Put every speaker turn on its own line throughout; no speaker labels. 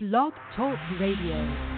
Blog Talk Radio.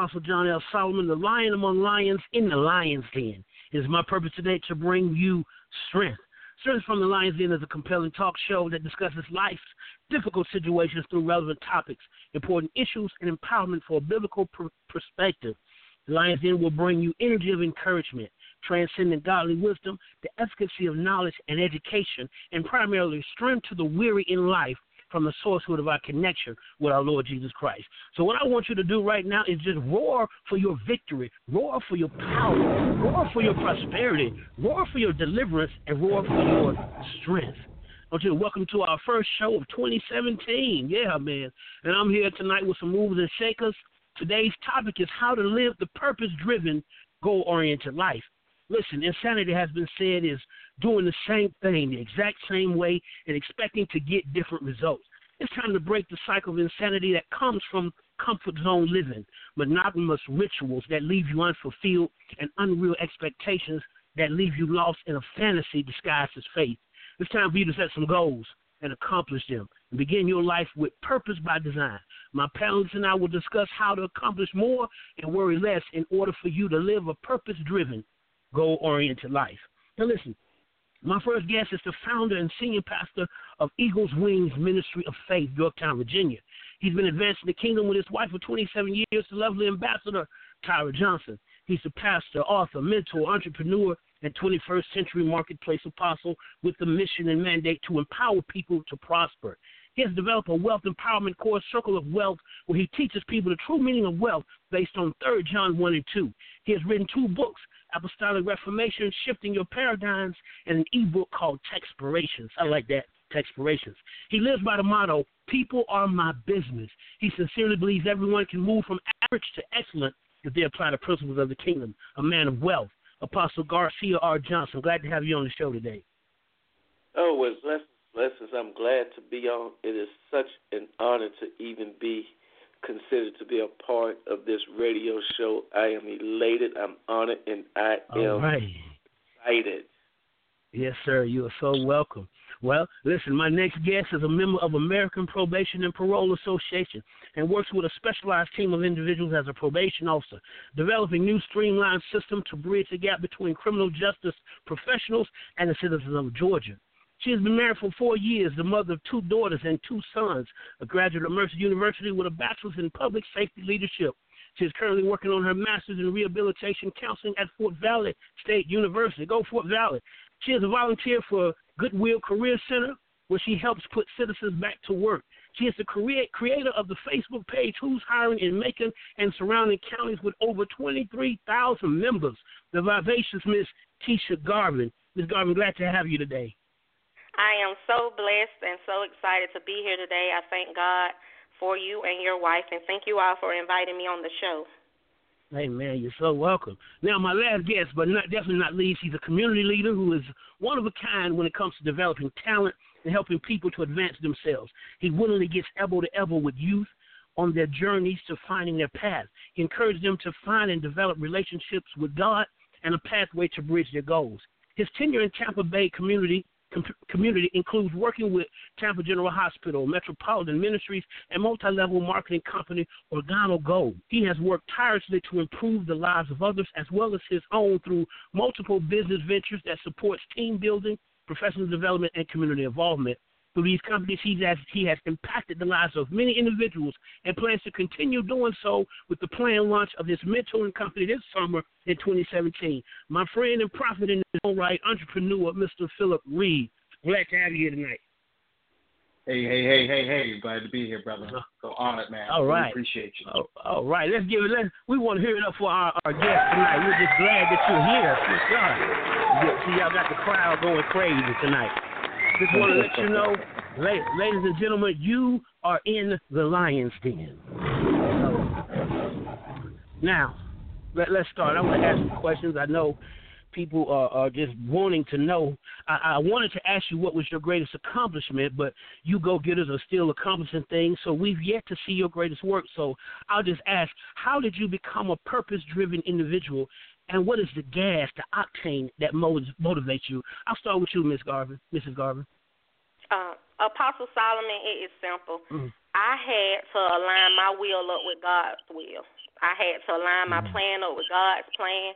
Apostle John L. Solomon, the lion among lions in the lion's den. It is my purpose today to bring you strength. Strength from the Lion's Den is a compelling talk show that discusses life's difficult situations through relevant topics, important issues, and empowerment for a biblical pr- perspective. The Lion's Den will bring you energy of encouragement, transcendent godly wisdom, the efficacy of knowledge and education, and primarily strength to the weary in life from the sourcehood of our connection with our Lord Jesus Christ. So, what I want you to do right now is just roar for your victory, roar for your power, roar for your prosperity, roar for your deliverance, and roar for your strength. I want you to welcome to our first show of 2017. Yeah, man. And I'm here tonight with some movers and shakers. Today's topic is how to live the purpose driven, goal oriented life. Listen, insanity has been said is doing the same thing the exact same way and expecting to get different results. It's time to break the cycle of insanity that comes from comfort zone living, monotonous rituals that leave you unfulfilled, and unreal expectations that leave you lost in a fantasy disguised as faith. It's time for you to set some goals and accomplish them and begin your life with purpose by design. My panelists and I will discuss how to accomplish more and worry less in order for you to live a purpose driven, goal oriented life. Now, listen, my first guest is the founder and senior pastor of Eagles Wings Ministry of Faith, Yorktown, Virginia. He's been advancing the kingdom with his wife for 27 years, the lovely ambassador, Tyra Johnson. He's a pastor, author, mentor, entrepreneur, and 21st century marketplace apostle with the mission and mandate to empower people to prosper. He has developed a wealth empowerment course, Circle of Wealth, where he teaches people the true meaning of wealth based on 3 John 1 and 2. He has written two books, Apostolic Reformation, Shifting Your Paradigms, and an ebook called Texpirations. I like that, Texpirations. He lives by the motto, People are my business. He sincerely believes everyone can move from average to excellent if they apply the principles of the kingdom. A man of wealth, Apostle Garcia R. Johnson. Glad to have you on the show today.
Oh, well, blessings, blessings. I'm glad to be on. It is such an honor to even be considered to be a part of this radio show. I am elated. I'm honored, and I
All
am
right.
excited.
Yes, sir. You are so welcome. Well, listen, my next guest is a member of American Probation and Parole Association and works with a specialized team of individuals as a probation officer, developing new streamlined system to bridge the gap between criminal justice professionals and the citizens of Georgia. She has been married for four years, the mother of two daughters and two sons, a graduate of Mercer University with a bachelor's in public safety leadership. She is currently working on her master's in rehabilitation counseling at Fort Valley State University. Go Fort Valley. She is a volunteer for Goodwill Career Center, where she helps put citizens back to work. She is the creator of the Facebook page Who's Hiring in Macon and surrounding counties with over 23,000 members. The vivacious Miss Tisha Garvin. Miss Garvin, glad to have you today.
I am so blessed and so excited to be here today. I thank God for you and your wife, and thank you all for inviting me on the show.
Hey man, you're so welcome. Now my last guest, but not definitely not least, he's a community leader who is one of a kind when it comes to developing talent and helping people to advance themselves. He willingly gets elbow to elbow with youth, on their journeys to finding their path. He encourages them to find and develop relationships with God and a pathway to bridge their goals. His tenure in Tampa Bay community com- community includes working with Tampa General Hospital, Metropolitan Ministries, and multi-level marketing company Organo Gold. He has worked tirelessly to improve the lives of others as well as his own through multiple business ventures that supports team building, professional development, and community involvement. Through these companies, he has, he has impacted the lives of many individuals and plans to continue doing so with the planned launch of his mentoring company this summer in 2017. My friend and prophet in his own right, entrepreneur, Mr. Philip Reed. Glad to have you here tonight.
Hey, hey, hey, hey, hey! Glad to be here, brother. Uh-huh. So honored, man.
All right.
Really appreciate you.
Oh, all right, let's give it. Let's, we want to hear it up for our, our guest tonight. We're just glad that you're here. God. See, y'all got the crowd going crazy tonight. Just want to let you know, ladies and gentlemen, you are in the lion's den. Now, let, us start. I want to ask questions. I know people are, are just wanting to know. I, I, wanted to ask you what was your greatest accomplishment, but you go getters are still accomplishing things, so we've yet to see your greatest work. So I'll just ask, how did you become a purpose driven individual and what is the gas, the octane that motivates you? I'll start with you, Miss Garvin, Mrs. Garvin.
Uh, Apostle Solomon, it is simple. Mm. I had to align my will up with God's will. I had to align my mm. plan up with God's plan,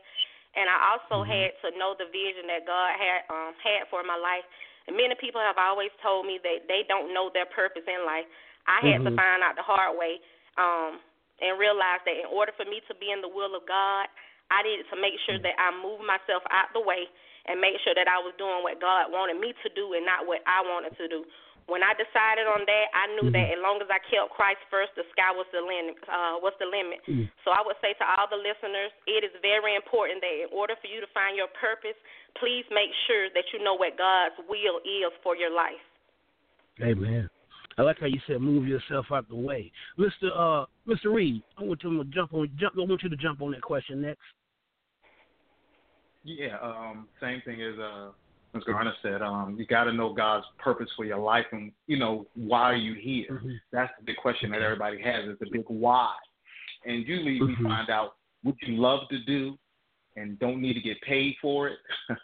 and I also mm. had to know the vision that God had um, had for my life. And many people have always told me that they don't know their purpose in life. I had mm-hmm. to find out the hard way um, and realize that in order for me to be in the will of God, I needed to make sure that I moved myself out the way and make sure that I was doing what God wanted me to do and not what I wanted to do. When I decided on that, I knew mm-hmm. that as long as I kept Christ first, the sky was the limit. Uh, what's the limit? Mm-hmm. So I would say to all the listeners, it is very important that in order for you to find your purpose, please make sure that you know what God's will is for your life.
Amen. I like how you said move yourself out the way, Mister uh, Mister Reed. I want you to jump on jump. I want you to jump on that question next.
Yeah, um, same thing as uh, Ms. Garner said. Um, you got to know God's purpose for your life, and you know why are you here. Mm-hmm. That's the big question that everybody has. Is the big why, and usually mm-hmm. we find out what you love to do, and don't need to get paid for it.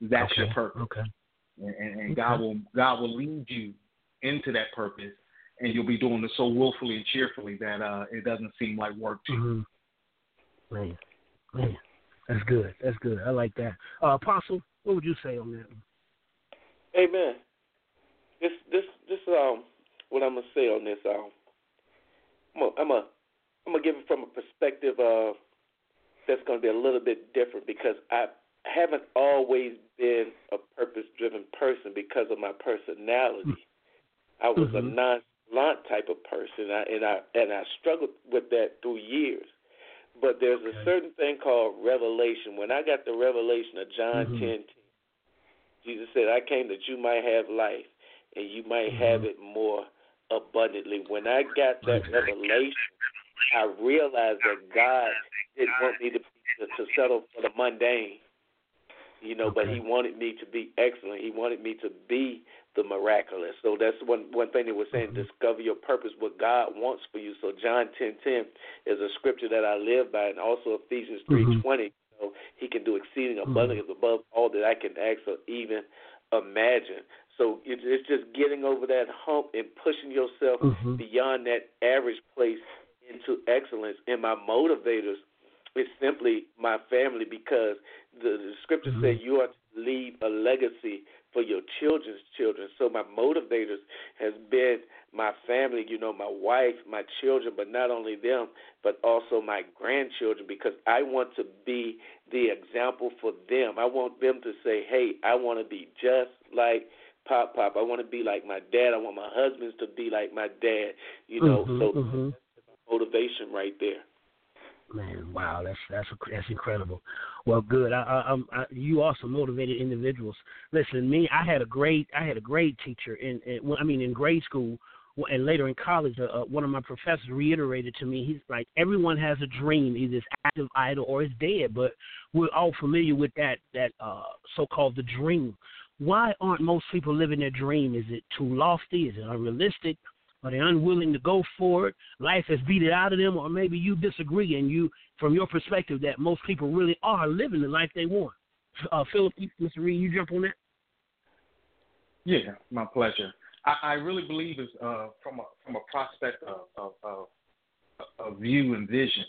That's
okay.
your purpose.
Okay.
And, and, and God will God will lead you into that purpose, and you'll be doing it so willfully and cheerfully that uh, it doesn't seem like work to you.
Mm-hmm. Man, man, that's good. That's good. I like that. Uh, Apostle, what would you say on that?
Amen. This, this, this, um, what I'm gonna say on this, um, I'm gonna, I'm gonna, I'm gonna give it from a perspective of that's gonna be a little bit different because I haven't always been a purpose-driven person because of my personality. I was mm-hmm. a nonchalant type of person, and I, and I and I struggled with that through years. But there's okay. a certain thing called revelation. When I got the revelation of John mm-hmm. 10, 10, Jesus said, "I came that you might have life, and you might mm-hmm. have it more abundantly." When I got that revelation, I realized that God didn't want me to to, to settle for the mundane, you know, okay. but He wanted me to be excellent. He wanted me to be the miraculous. So that's one one thing they were saying. Mm-hmm. Discover your purpose, what God wants for you. So John ten ten is a scripture that I live by, and also Ephesians three mm-hmm. twenty. So He can do exceeding mm-hmm. abundantly mm-hmm. above all that I can ask or even imagine. So it's just getting over that hump and pushing yourself mm-hmm. beyond that average place into excellence. And my motivators is simply my family because the, the scripture said you are to leave a legacy for your children's children. So my motivators has been my family, you know, my wife, my children, but not only them, but also my grandchildren because I want to be the example for them. I want them to say, "Hey, I want to be just like Pop Pop. I want to be like my dad. I want my husbands to be like my dad." You know,
mm-hmm,
so
mm-hmm.
motivation right there.
Man, wow, that's that's that's incredible. Well, good. I, I, I, you also motivated individuals. Listen, me, I had a great I had a great teacher in, in I mean in grade school and later in college. Uh, uh, one of my professors reiterated to me, he's like, everyone has a dream, either it's active, idle, or it's dead. But we're all familiar with that that uh, so-called the dream. Why aren't most people living their dream? Is it too lofty? Is it unrealistic? Are they unwilling to go for it? Life has beat it out of them, or maybe you disagree and you, from your perspective, that most people really are living the life they want. Uh, Philip, Mr. Reed, you jump on that.
Yeah, my pleasure. I, I really believe is uh, from a from a prospect of, of, of, of view and vision.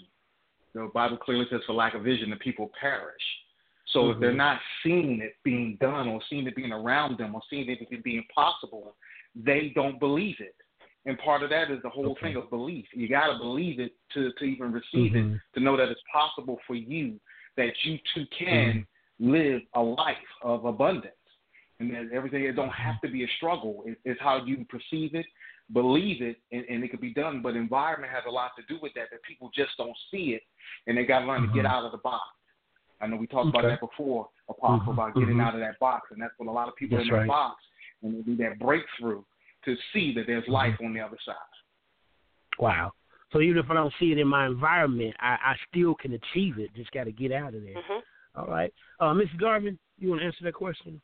The Bible clearly says, "For lack of vision, the people perish." So mm-hmm. if they're mm-hmm. not seeing it being done, or seeing it being around them, or seeing it being possible, they don't believe it. And part of that is the whole okay. thing of belief. You got to believe it to to even receive mm-hmm. it, to know that it's possible for you that you too can mm-hmm. live a life of abundance and that everything it don't have to be a struggle. It, it's how you perceive it, believe it, and, and, it can be done. But environment has a lot to do with that. That people just don't see it, and they got to learn mm-hmm. to get mm-hmm. out of the box. I know we talked okay. about that before, Apostle, mm-hmm. about getting mm-hmm. out of that box, and that's what a lot of people
that's
in
right.
box, and they do that breakthrough to see that there's life mm-hmm. on the other side.
Wow. So even if I don't see it in my environment, I, I still can achieve it. Just got to get out of there.
Mm-hmm.
All right, uh, Ms. Garvin, you want to answer that question?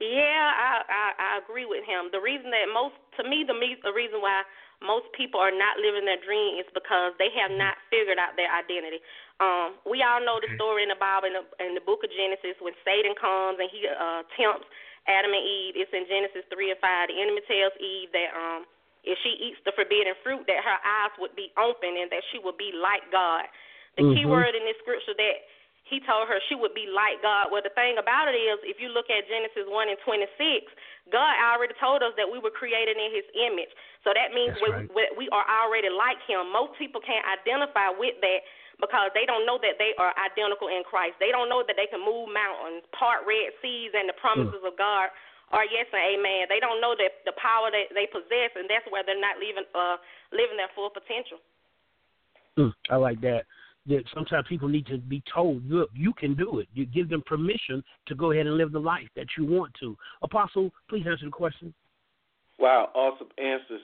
Yeah, I, I I agree with him. The reason that most, to me, the me, the reason why most people are not living their dream is because they have not figured out their identity. Um, we all know the story in the Bible in the, in the book of Genesis when Satan comes and he uh, tempts Adam and Eve. It's in Genesis three and five. The enemy tells Eve that um, if she eats the forbidden fruit, that her eyes would be open and that she would be like God. The mm-hmm. key word in this scripture that he told her she would be like God. Well, the thing about it is, if you look at Genesis 1 and 26, God already told us that we were created in his image. So that means we,
right.
we are already like him. Most people can't identify with that because they don't know that they are identical in Christ. They don't know that they can move mountains, part red seas, and the promises mm. of God are yes and amen. They don't know that the power that they possess, and that's where they're not living uh, living their full potential.
Mm, I like that that sometimes people need to be told, look, you can do it. You give them permission to go ahead and live the life that you want to. Apostle, please answer the question.
Wow, awesome answers.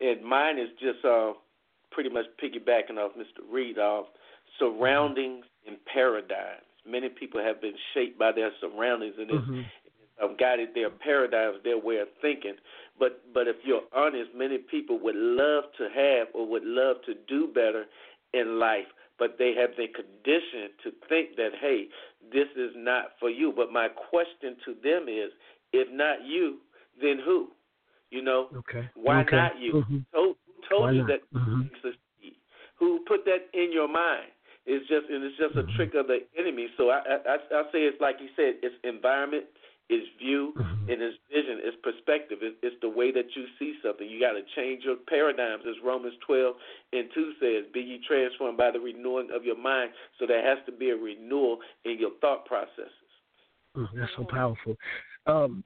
And mine is just uh, pretty much piggybacking off Mr. Reed. Uh, surroundings and paradigms. Many people have been shaped by their surroundings and mm-hmm. um, guided their paradigms, their way of thinking. But but if you're honest, many people would love to have or would love to do better in life, but they have been conditioned to think that, hey, this is not for you. But my question to them is, if not you, then who? You know,
okay.
why
okay.
not you?
Mm-hmm.
Who told
why
you
not?
that
mm-hmm.
Who put that in your mind? It's just and it's just
mm-hmm.
a trick of the enemy. So I, I I say it's like you said, it's environment, it's view,
mm-hmm.
and it's vision, it's perspective. It's, it's the way that you see something. You got to change your paradigms, as Romans 12 and 2 says. Be ye transformed by the renewing of your mind. So there has to be a renewal in your thought processes.
Mm, that's so powerful. Um,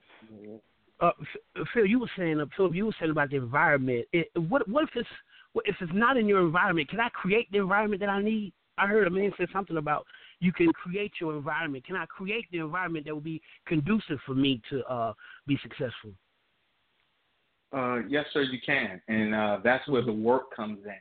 uh, Phil, you were saying, uh, Phil, you were saying about the environment. It, what, what if it's what if it's not in your environment? Can I create the environment that I need? I heard a man say something about you can create your environment. Can I create the environment that will be conducive for me to uh, be successful?
Uh, yes, sir, you can, and uh, that's where the work comes in.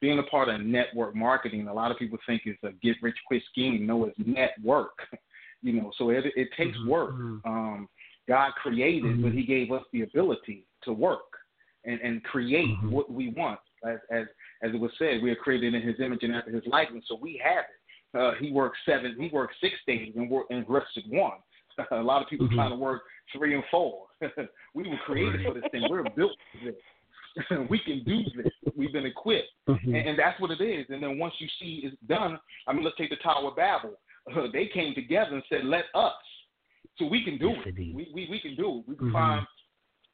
Being a part of network marketing, a lot of people think it's a get rich quick scheme. No, it's network. you know, so it it takes
mm-hmm.
work.
Mm-hmm.
Um, God created,
mm-hmm.
but He gave us the ability to work and and create
mm-hmm.
what we want. As as as it was said, we are created in His image and after His likeness, so we have it. Uh, he worked seven. He worked six days and worked and rested one. a lot of people
mm-hmm.
trying to work three and four. we were created for this thing. We're built for this. we can do this. We've been equipped,
mm-hmm.
and, and, that's what it is. And then once you see it's done, I mean, let's take the Tower of Babel. Uh, they came together and said, "Let us." So we can do it.
We,
we we can do it. We can
mm-hmm. find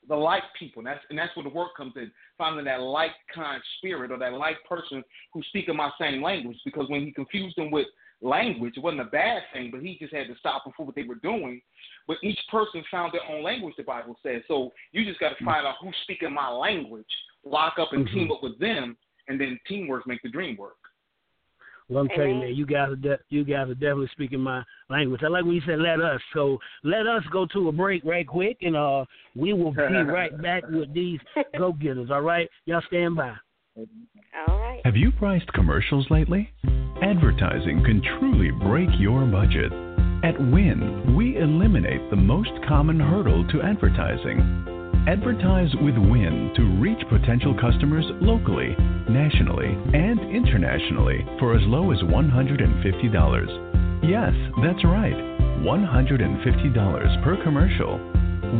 the like people. And that's and that's where the work comes in. Finding that like kind spirit or that like person who speak in my same language. Because when he confused them with language, it wasn't a bad thing, but he just had to stop them for what they were doing. But each person found their own language, the Bible says. So you just got to find out who's speaking my language, lock up and
mm-hmm.
team up with them, and then teamwork make the dream work.
Well, I'm telling you, man, you guys are de- you guys are definitely speaking my language. I like when you said "let us." So let us go to a break right quick, and uh, we will be right back with these go getters. All right, y'all stand by.
All right.
Have you priced commercials lately? Advertising can truly break your budget. At Win, we eliminate the most common hurdle to advertising Advertise with Win to reach potential customers locally, nationally, and internationally for as low as $150. Yes, that's right, $150 per commercial.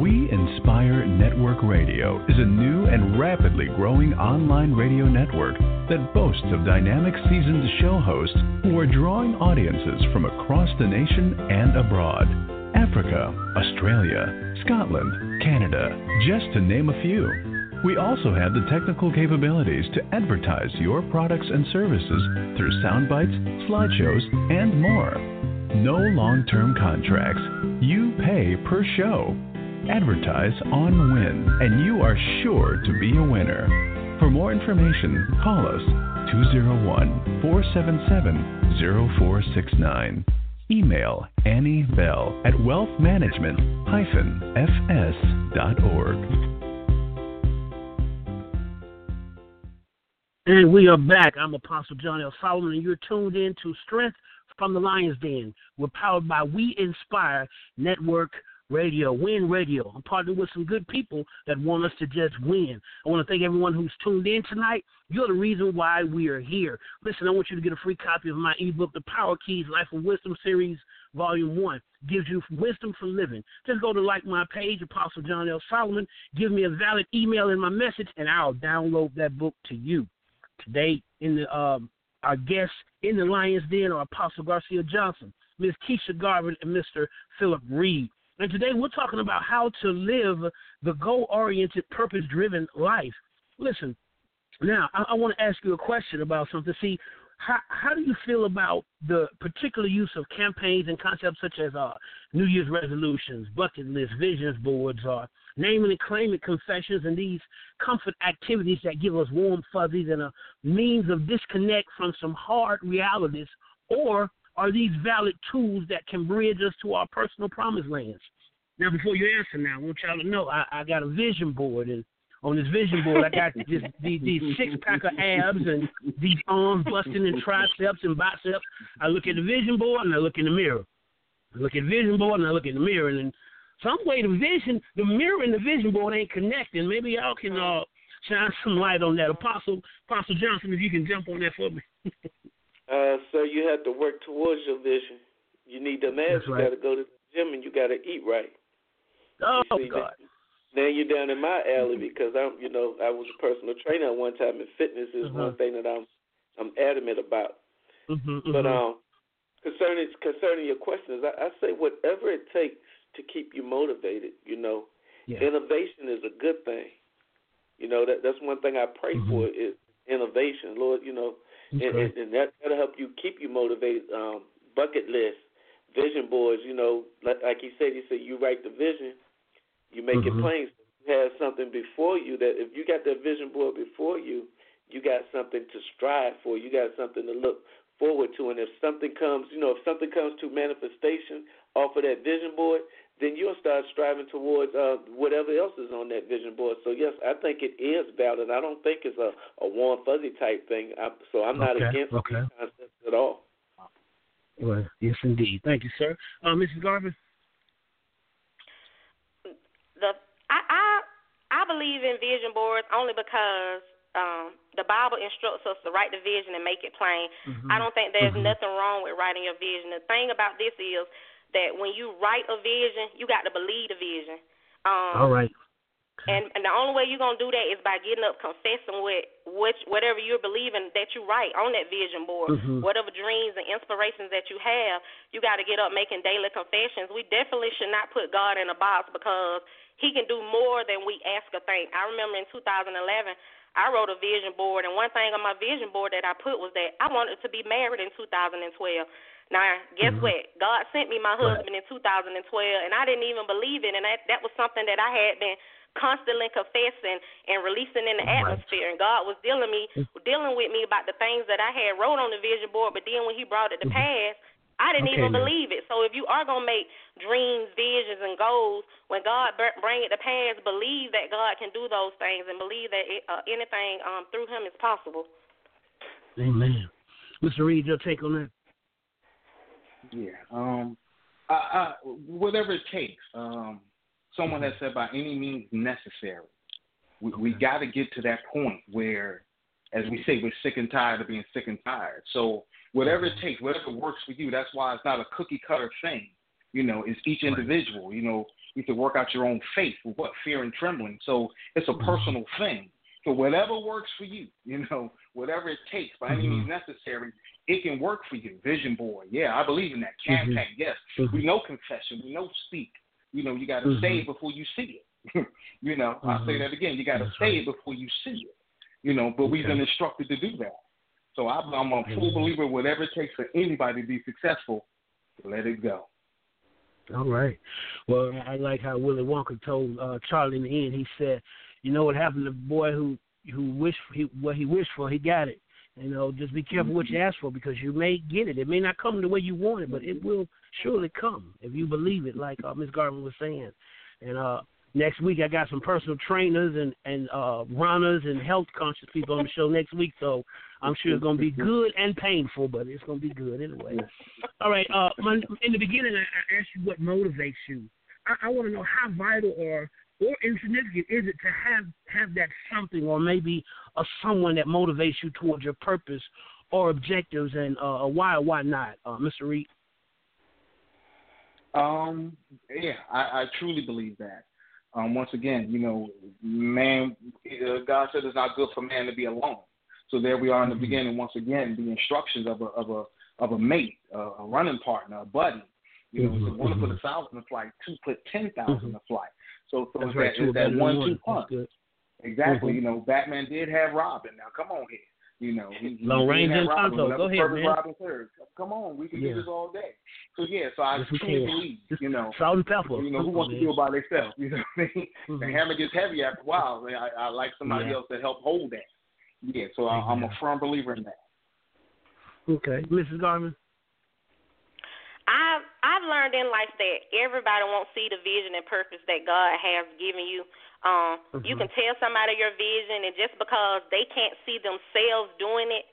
We Inspire Network Radio is a new and rapidly growing online radio network that boasts of dynamic seasoned show hosts who are drawing audiences from across the nation and abroad. Africa, Australia, Scotland, Canada, just to name a few. We also have the technical capabilities to advertise your products and services through sound bites, slideshows, and more. No long term contracts. You pay per show. Advertise on Win, and you are sure to be a winner. For more information, call us 201 477 0469. Email Annie Bell at wealthmanagement-fs.org.
And we are back. I'm Apostle John L. Solomon, and you're tuned in to Strength from the Lion's Den. We're powered by We Inspire Network Radio, Win Radio. I'm partnered with some good people that want us to just win. I want to thank everyone who's tuned in tonight. You're the reason why we are here. Listen, I want you to get a free copy of my ebook, The Power Keys Life of Wisdom Series, Volume 1. Gives you wisdom for living. Just go to like my page, Apostle John L. Solomon. Give me a valid email in my message, and I'll download that book to you. Today, in the um, our guests in the Lion's Den are Apostle Garcia Johnson, Ms. Keisha Garvin, and Mr. Philip Reed. And today we're talking about how to live the goal oriented, purpose driven life. Listen, now I, I want to ask you a question about something. See, how, how do you feel about the particular use of campaigns and concepts such as uh, New Year's resolutions, bucket lists, visions boards, or uh, naming and claiming confessions, and these comfort activities that give us warm fuzzies and a means of disconnect from some hard realities, or are these valid tools that can bridge us to our personal promised lands? Now, before you answer, now I want y'all to know I, I got a vision board, and on this vision board I got this, these, these six pack of abs and these arms busting and triceps and biceps. I look at the vision board and I look in the mirror. I look at the vision board and I look in the mirror, and some way the vision, the mirror and the vision board ain't connecting. Maybe y'all can uh, shine some light on that. Apostle Apostle Johnson, if you can jump on that for me.
Uh, so you have to work towards your vision. You need the abs. Right. You got to go to the gym and you got to eat right.
Oh
see,
God.
Now you're down in my alley because I'm, you know, I was a personal trainer at one time, and fitness is mm-hmm. one thing that I'm, I'm adamant about.
Mm-hmm,
but
mm-hmm.
um, concerning concerning your questions, I, I say whatever it takes to keep you motivated. You know,
yeah.
innovation is a good thing. You know that that's one thing I pray
mm-hmm.
for is innovation, Lord. You know,
okay.
and, and, and that that'll help you keep you motivated. Um, bucket list, vision boards. You know, like, like he said, he said you write the vision, you make
mm-hmm.
it plain. So you have something before you that if you got that vision board before you, you got something to strive for. You got something to look forward to. And if something comes, you know, if something comes to manifestation off of that vision board, then you'll start striving towards uh, whatever else is on that vision board. So yes, I think it is valid. I don't think it's a, a warm fuzzy type thing. I, so I'm not
okay.
against
okay.
these concepts at all.
Well, yes, indeed. Thank you, sir. Uh, Mrs. Garvin.
The I I I believe in vision boards only because um, the Bible instructs us to write the vision and make it plain.
Mm-hmm.
I don't think there's
mm-hmm.
nothing wrong with writing your vision. The thing about this is that when you write a vision, you got to believe the vision. Um,
All right.
And and the only way you're gonna do that is by getting up, confessing with which whatever you're believing that you write on that vision board,
mm-hmm.
whatever dreams and inspirations that you have, you got to get up making daily confessions. We definitely should not put God in a box because He can do more than we ask or think. I remember in 2011. I wrote a vision board, and one thing on my vision board that I put was that I wanted to be married in 2012. Now, guess
mm-hmm.
what? God sent me my husband
right.
in 2012, and I didn't even believe it, and that that was something that I had been constantly confessing and releasing in the
right.
atmosphere. And God was dealing me dealing with me about the things that I had wrote on the vision board, but then when He brought it to
mm-hmm.
pass, I didn't
okay,
even
now.
believe it. So if you are gonna make dreams, visions, and goals, when God bring it to pass, believe that God can do those things and believe that it, uh, anything um, through Him is possible.
Amen. Mr. Reed, your take on that?
Yeah. Um. I, I, whatever it takes. Um someone has said by any means necessary. We, we got to get to that point where, as we say, we're sick and tired of being sick and tired. So whatever it takes, whatever works for you, that's why it's not a cookie cutter thing. You know, it's each individual. You know, you have to work out your own faith with what fear and trembling. So it's a personal thing. So whatever works for you, you know, whatever it takes by any means necessary, it can work for you. Vision board, yeah, I believe in that. Campaign, yes. We know confession, we know speak. You know, you got to mm-hmm. say it before you see it. you know, mm-hmm. I'll say that again. You got to say it before you see it. You know, but okay. we've been instructed to do that. So I'm, I'm a full believer. Whatever it takes for anybody to be successful, let it go.
All right. Well, I like how Willy Wonka told uh, Charlie in the end. He said, "You know what happened to the boy who who wished for he, what he wished for, he got it. You know, just be careful what you ask for because you may get it. It may not come the way you want it, but it will surely come if you believe it, like uh, Miss Garvin was saying. And uh, next week I got some personal trainers and and uh, runners and health conscious people on the show next week, so I'm sure it's gonna be good and painful, but it's gonna be good anyway. All right. Uh, my, in the beginning, I, I asked you what motivates you. I, I want to know how vital or or insignificant is it to have have that something or maybe a someone that motivates you towards your purpose or objectives and uh, why or why not, uh, Mr. Reed?
Um, yeah, I, I truly believe that. Um, once again, you know, man, uh, God said it's not good for man to be alone. So there we are in the mm-hmm. beginning. Once again, the instructions of a of a of a mate, uh, a running partner, a buddy. You know, mm-hmm. it's one to put a thousand in flight, two put ten thousand mm-hmm. in flight. So, so it's, right, that, it's that one two punch. Exactly. Mm-hmm. You know, Batman did have Robin. Now come on here. You know, he,
Lone Ranger and Tonto. Go ahead, man.
Robin served. Come on, we can yeah. do this all day. So yeah, so I yes, truly believe, you know,
salt and pepper.
You know, who wants to do it by themselves? You know what I mean? Mm-hmm. The hammer gets heavy after a while. I, I, I like somebody yeah. else to help hold that. Yeah, so I, I'm a firm believer in that.
Okay, Mrs. Garvin.
I've I've learned in life that everybody won't see the vision and purpose that God has given you. Um, mm-hmm. You can tell somebody your vision, and just because they can't see themselves doing it,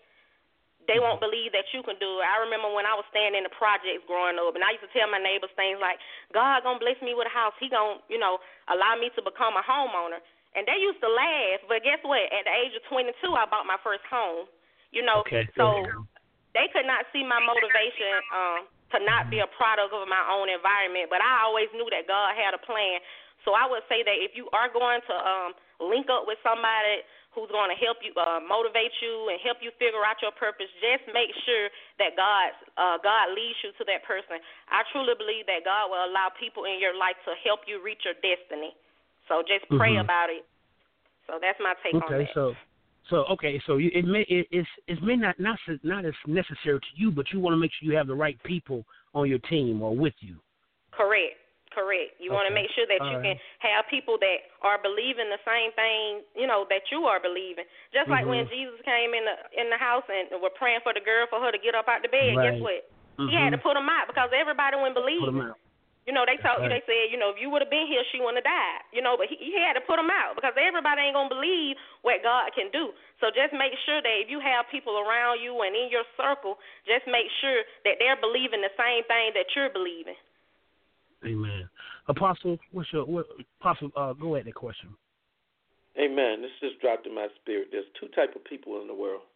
they mm-hmm. won't believe that you can do it. I remember when I was staying in the projects growing up, and I used to tell my neighbors things like, "God gonna bless me with a house. He gonna, you know, allow me to become a homeowner." And they used to laugh, but guess what? At the age of 22, I bought my first home. You know,
okay.
so they could not see my motivation. Um, to not be a product of my own environment. But I always knew that God had a plan. So I would say that if you are going to um, link up with somebody who's going to help you uh, motivate you and help you figure out your purpose, just make sure that God uh, God leads you to that person. I truly believe that God will allow people in your life to help you reach your destiny. So just pray mm-hmm. about it. So that's my take
okay,
on that.
So so okay, so you, it may it, it's it may not not not as necessary to you, but you want to make sure you have the right people on your team or with you.
Correct, correct. You okay. want to make sure that All you right. can have people that are believing the same thing, you know, that you are believing. Just mm-hmm. like when Jesus came in the in the house and were praying for the girl for her to get up out the bed.
Right.
Guess what?
Mm-hmm.
He had to mm-hmm. put them out because everybody wouldn't believe.
Put them out.
You know, they told right. you, they said, you know, if you would have been here, she wouldn't have died. You know, but he, he had to put them out because everybody ain't gonna believe what God can do. So just make sure that if you have people around you and in your circle, just make sure that they're believing the same thing that you're believing.
Amen. Apostle, what's your what, Apostle? Uh, go ahead. That question.
Amen. This just dropped in my spirit. There's two type of people in the world.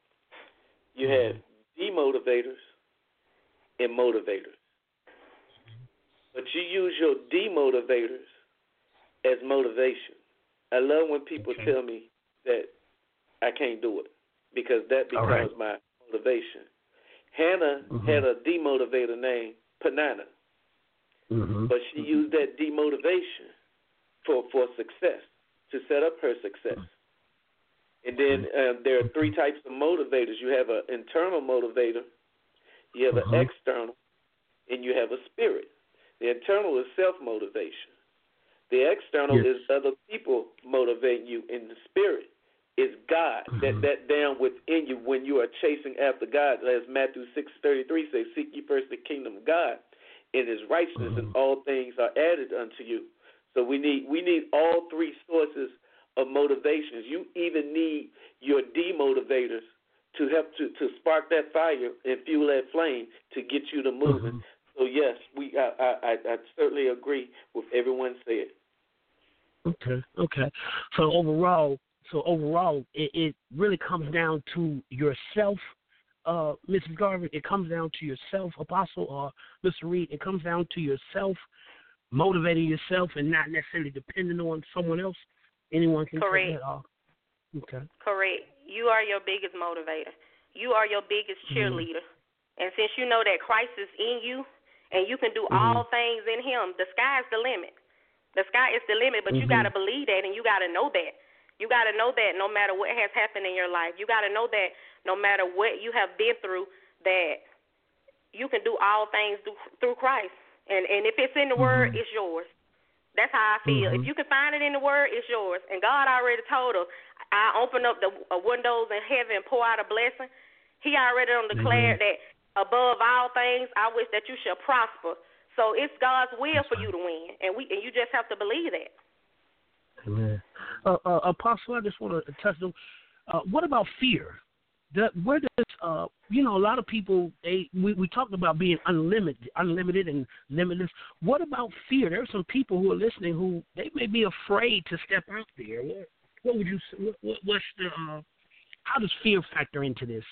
You have demotivators and motivators. But you use your demotivators as motivation. I love when people okay. tell me that I can't do it because that becomes right. my motivation. Hannah mm-hmm. had a demotivator named Peninnah,
mm-hmm.
but she used that demotivation for for success to set up her success. And then uh, there are three types of motivators. You have an internal motivator, you have mm-hmm. an external, and you have a spirit. The internal is self motivation. The external yes. is other people motivating you in the spirit. Is God mm-hmm. that that down within you when you are chasing after God, as Matthew six thirty three says, "Seek ye first the kingdom of God, and His righteousness, mm-hmm. and all things are added unto you." So we need we need all three sources of motivations. You even need your demotivators to help to to spark that fire and fuel that flame to get you to moving. Mm-hmm. So yes, we I, I I certainly agree with everyone said.
Okay, okay. So overall, so overall, it, it really comes down to yourself, uh, Mrs. Garvin. It comes down to yourself, Apostle or Mr. Reed. It comes down to yourself, motivating yourself, and not necessarily depending on someone else. Anyone can
Correct.
take that off. Okay.
Correct. You are your biggest motivator. You are your biggest
Mm-hmm.
cheerleader. And since you know that Christ is in you and you can do
Mm-hmm.
all things in him, the sky is the limit. The sky is the limit, but you
Mhm.
got to believe that and you got to know that. You got to know that no matter what has happened in your life, you got to know that no matter what you have been through, that you can do all things through, through Christ. And and if it's in the Word,
Mhm.
it's yours. That's how I feel.
Mhm.
If you can find it in the Word, it's yours. And God already told us, I open up the uh, windows in heaven pour out a blessing. He already declared that above all things, I wish that you shall prosper. So it's God's will for you to win, and we and you just have to believe that.
Amen. Uh, uh, Apostle, I just want to touch on uh, what about fear? The, where does uh, you know a lot of people they we, we talked about being unlimited, unlimited and limitless. What about fear? There are some people who are listening who they may be afraid to step out there. What, what would you? what, what's the? Uh, how does fear factor into this?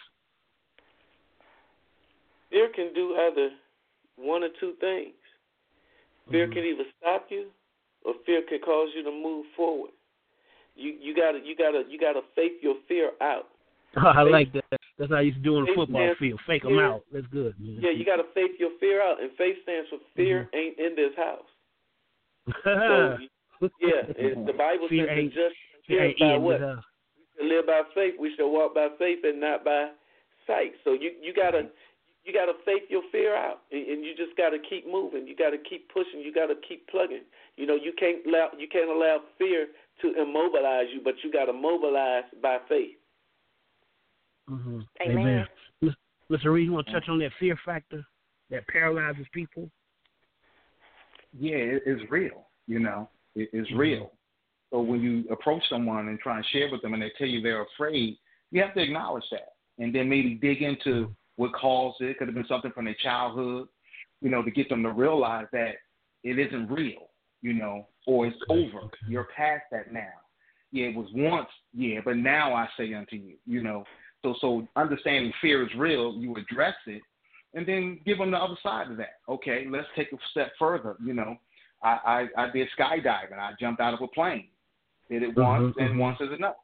Fear can do either one or two things. Fear
Mhm.
can either stop you, or fear can cause you to move forward. You you gotta you gotta you gotta fake your fear out.
I
Faith-
like that. That's how I used to do on the football field. Fake
for
them out. That's good. Man.
Yeah, you gotta fake your fear out, and faith stands for fear
Mm-hmm.
ain't in this house. So yeah, it, the Bible
Fear
says
ain't-
just
Fear ain't
by
in
what?
this house.
live by faith. We shall walk by faith and not by sight. So you you gotta you gotta fake your fear out, and, and you just gotta keep moving. You gotta keep pushing. You gotta keep plugging. You know you can't allow you can't allow fear to immobilize you, but you gotta mobilize by faith.
Mm-hmm.
Amen.
Mis- Mr. Reed, you want to touch on that fear factor that paralyzes people?
yeah, it, it's real. You know, it, it's real. So when you approach someone and try and share with them, and they tell you they're afraid, you have to acknowledge that, and then maybe dig into what caused it. Could have been something from their childhood, you know, to get them to realize that it isn't real, you know, or it's over. You're past that now. Yeah, it was once, yeah, but now I say unto you, you know. So, so understanding fear is real. You address it, and then give them the other side of that. Okay, let's take a step further. You know, I I, I did skydiving. I jumped out of a plane. Did it once,
Mhm,
and once is enough.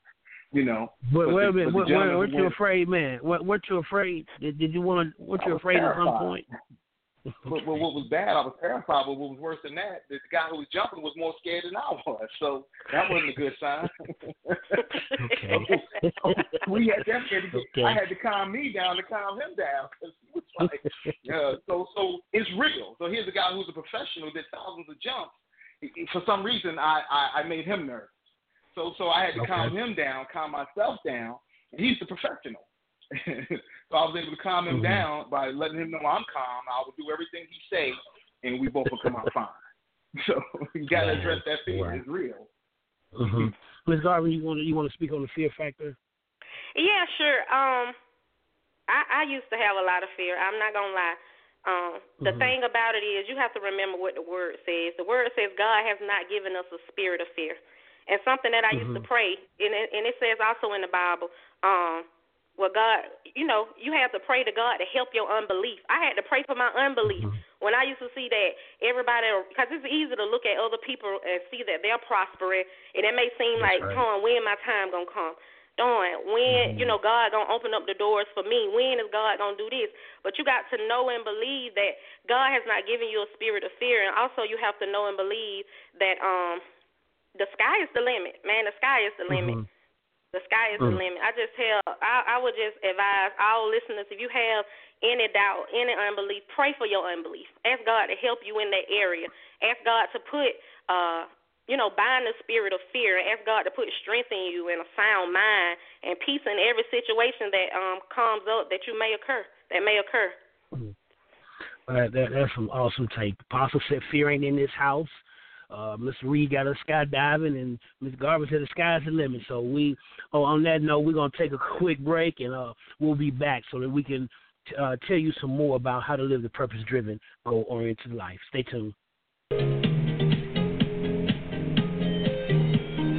You know.
Wait,
But
wait a minute.
but
What, what, you afraid, man? What, weren't you afraid? Did, did you want to? Weren't you
was
afraid at some point?
But, but what was bad, I was terrified. But what was worse than that, the guy who was jumping was more scared than I was. So that wasn't a good sign.
Okay.
so, we had that had to get,
Okay.
I had to calm me down to calm him down because he was like, yeah. So so it's real. So here's a guy who's a professional, did thousands of jumps. For some reason, I I, I made him nervous. So so I had to
Okay.
calm him down, calm myself down. And he's the professional. so I was able to calm him
Mhm.
down by letting him know I'm calm. I will do everything he say, and we both will come out fine. So you got to
Wow.
address that fear.
Wow.
It's real.
mm-hmm. Ms. Garvin, you want to you want to speak on the fear factor?
Yeah, sure. Um, I I used to have a lot of fear. I'm not gonna lie. Um, the
Mhm.
thing about it is, you have to remember what the word says. The word says God has not given us a spirit of fear, and something that I used to
Mhm.
pray, and it, and it says also in the Bible, um, well, God, you know, you have to pray to God to help your unbelief. I had to pray for my unbelief
Mhm.
when I used to see that everybody, because it's easy to look at other people and see that they're prospering, and it may seem
That's
like,
right.
Darn, when my time gonna come? Darn, when
Mhm.
you know God gonna open up the doors for me? When is God gonna do this? But you got to know and believe that God has not given you a spirit of fear, and also you have to know and believe that um the sky is the limit, man. The sky is the limit.
Mhm.
The sky is the
Mm.
limit. I just tell I, I would just advise all listeners if you have any doubt, any unbelief, pray for your unbelief. Ask God to help you in that area. Ask God to put uh you know, bind the spirit of fear ask God to put strength in you and a sound mind and peace in every situation that um comes up that you may occur that may occur.
All right, that, that's some awesome tape. Apostle said fear ain't in this house. Uh, Mr. Reed got us skydiving, and Ms. Garvin said the sky's the limit. So we, oh, on that note, we're gonna take a quick break, and uh, we'll be back so that we can uh, tell you some more about how to live the purpose-driven, goal-oriented life. Stay tuned.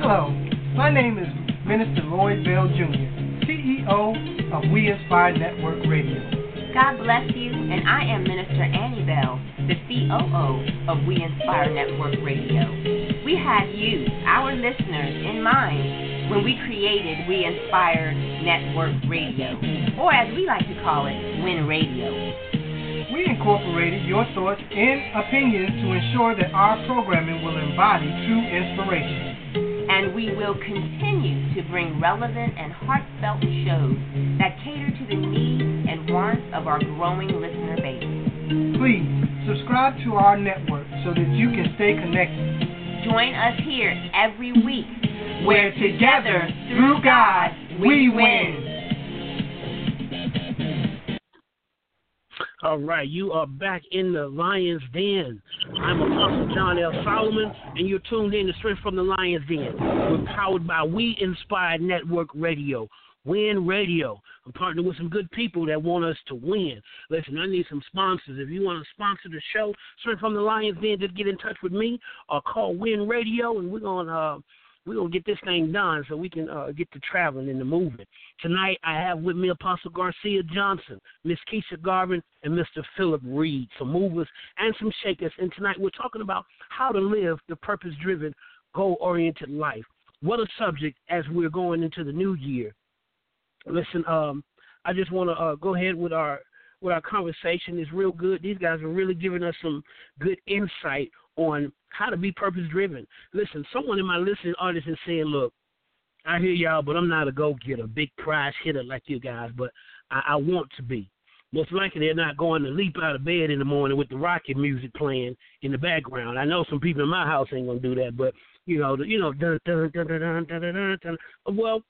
Hello, my name is Minister Lloyd Bell Jr., CEO of We Inspire Network Radio.
God bless you, and I am Minister Annie Bell, the COO of We Inspire Network Radio. We had you, our listeners, in mind when we created We Inspire Network Radio, or as we like to call it, WIN Radio
we incorporated your thoughts and opinions to ensure that our programming will embody true inspiration.
And we will continue to bring relevant and heartfelt shows that cater to the wants of our growing listener base.
Please subscribe to our network so that you can stay connected.
Join us here every week where together, through God, we win.
All right, you are back in the Lion's Den. I'm Apostle John L. Solomon, and you're tuned in to Strength from the Lion's Den. We're powered by We Inspired Network Radio. Win Radio. I'm partnering with some good people that want us to win. Listen, I need some sponsors. If you want to sponsor the show, Strength from the Lion's Den, just get in touch with me or call Win Radio, and we're going to. Uh, we're gonna get this thing done so we can uh, get to traveling and the moving. Tonight I have with me Apostle Garcia Johnson, Miss Keisha Garvin, and Mr. Philip Reed, some movers and some shakers. And tonight we're talking about how to live the purpose-driven, goal-oriented life. What a subject as we're going into the new year. Listen, um, I just want to uh, go ahead with our with our conversation. It's real good. These guys are really giving us some good insight on how to be purpose driven. Listen, someone in my listening audience is saying, look, I hear y'all, but I'm not a go getter, big prize hitter like you guys, but I, I want to be. Most likely they're not going to leap out of bed in the morning with the rocket music playing in the background. I know some people in my house ain't gonna do that, but you know, you know, dun dun dun dun dun dun dun. dun. Well,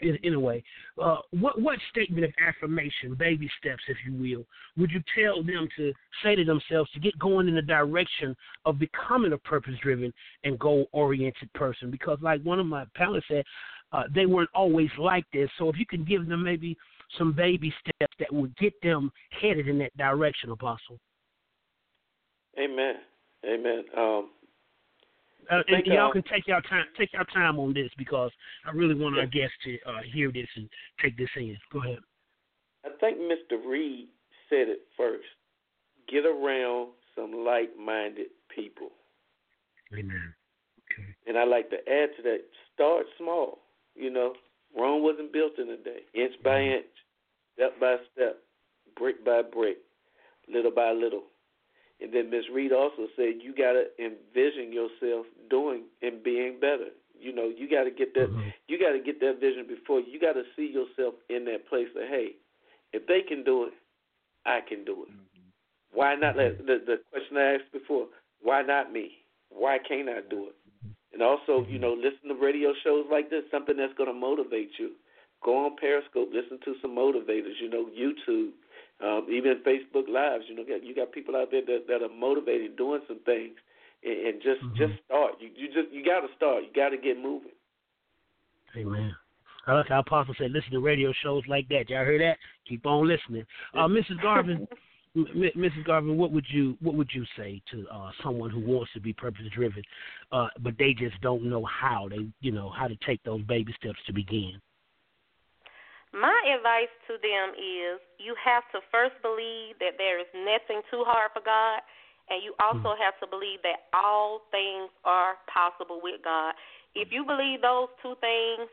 in, in a way. Uh, what what statement of affirmation, baby steps, if you will, would you tell them to say to themselves to get going in the direction of becoming a purpose-driven and goal-oriented person? Because, like one of my panelists said, uh, they weren't always like this. So, if you can give them maybe some baby steps that would get them headed in that direction, Apostle.
Amen. Amen. Um,
uh, and y'all can take your time take your time on this because I really want yeah. our guests to uh, hear this and take this in. Go ahead.
I think Mr. Reed said it first. Get around some like-minded people.
Amen. Okay.
And I like to add to that: start small. You know, Rome wasn't built in a day. Inch by inch, step by step, brick by brick, little by little. And then Ms. Reed also said you got to envision yourself doing and being better. You know, you got to get that. Mm-hmm. You got to get that vision before you got to see yourself in that place that hey, if they can do it, I can do it. Mm-hmm. Why not? Mm-hmm. The the question I asked before: Why not me? Why can't I do it? And also, you know, listen to radio shows like this, something that's going to motivate you. Go on Periscope, listen to some motivators. You know, YouTube um, even Facebook Lives, you know, you got people out there that, that are motivated doing some things, and, and just mm-hmm. just start. You you just you got to start. You got to get moving.
Amen. I like how Apostle said, listen to radio shows like that. Y'all hear that? Keep on listening. Uh, Mrs. Garvin, M- Mrs. Garvin, what would you what would you say to uh, someone who wants to be purpose driven, uh, but they just don't know how they you know how to take those baby steps to begin?
My advice to them is you have to first believe that there is nothing too hard for God, and you also mm-hmm. have to believe that all things are possible with God. If you believe those two things,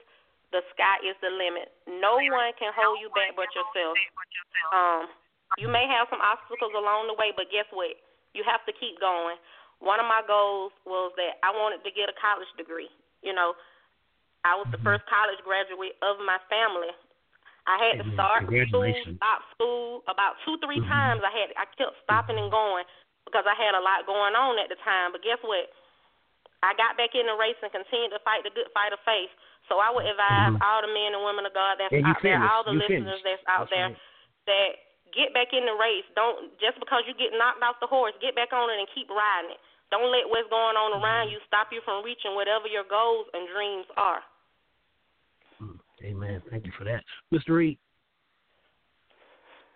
the sky is the limit. No one can hold you back but yourself. Um, you may have some obstacles along the way, but guess what? You have to keep going. One of my goals was that I wanted to get a college degree. You know, I was the mm-hmm. first college graduate of my family I had to start school, stop school about two, three mm-hmm. times. I had I kept stopping and going because I had a lot going on at the time. But guess what? I got back in the race and continued to fight the good fight of faith. So I would advise mm-hmm. all the men and women of God that's out
finished.
there, all the
you
listeners
finished.
that's out
that's
there,
right.
that get back in the race. Don't just because you get knocked off the horse, get back on it and keep riding it. Don't let what's going on around mm-hmm. you stop you from reaching whatever your goals and dreams are.
Amen. Thank you for that, Mr. Reed.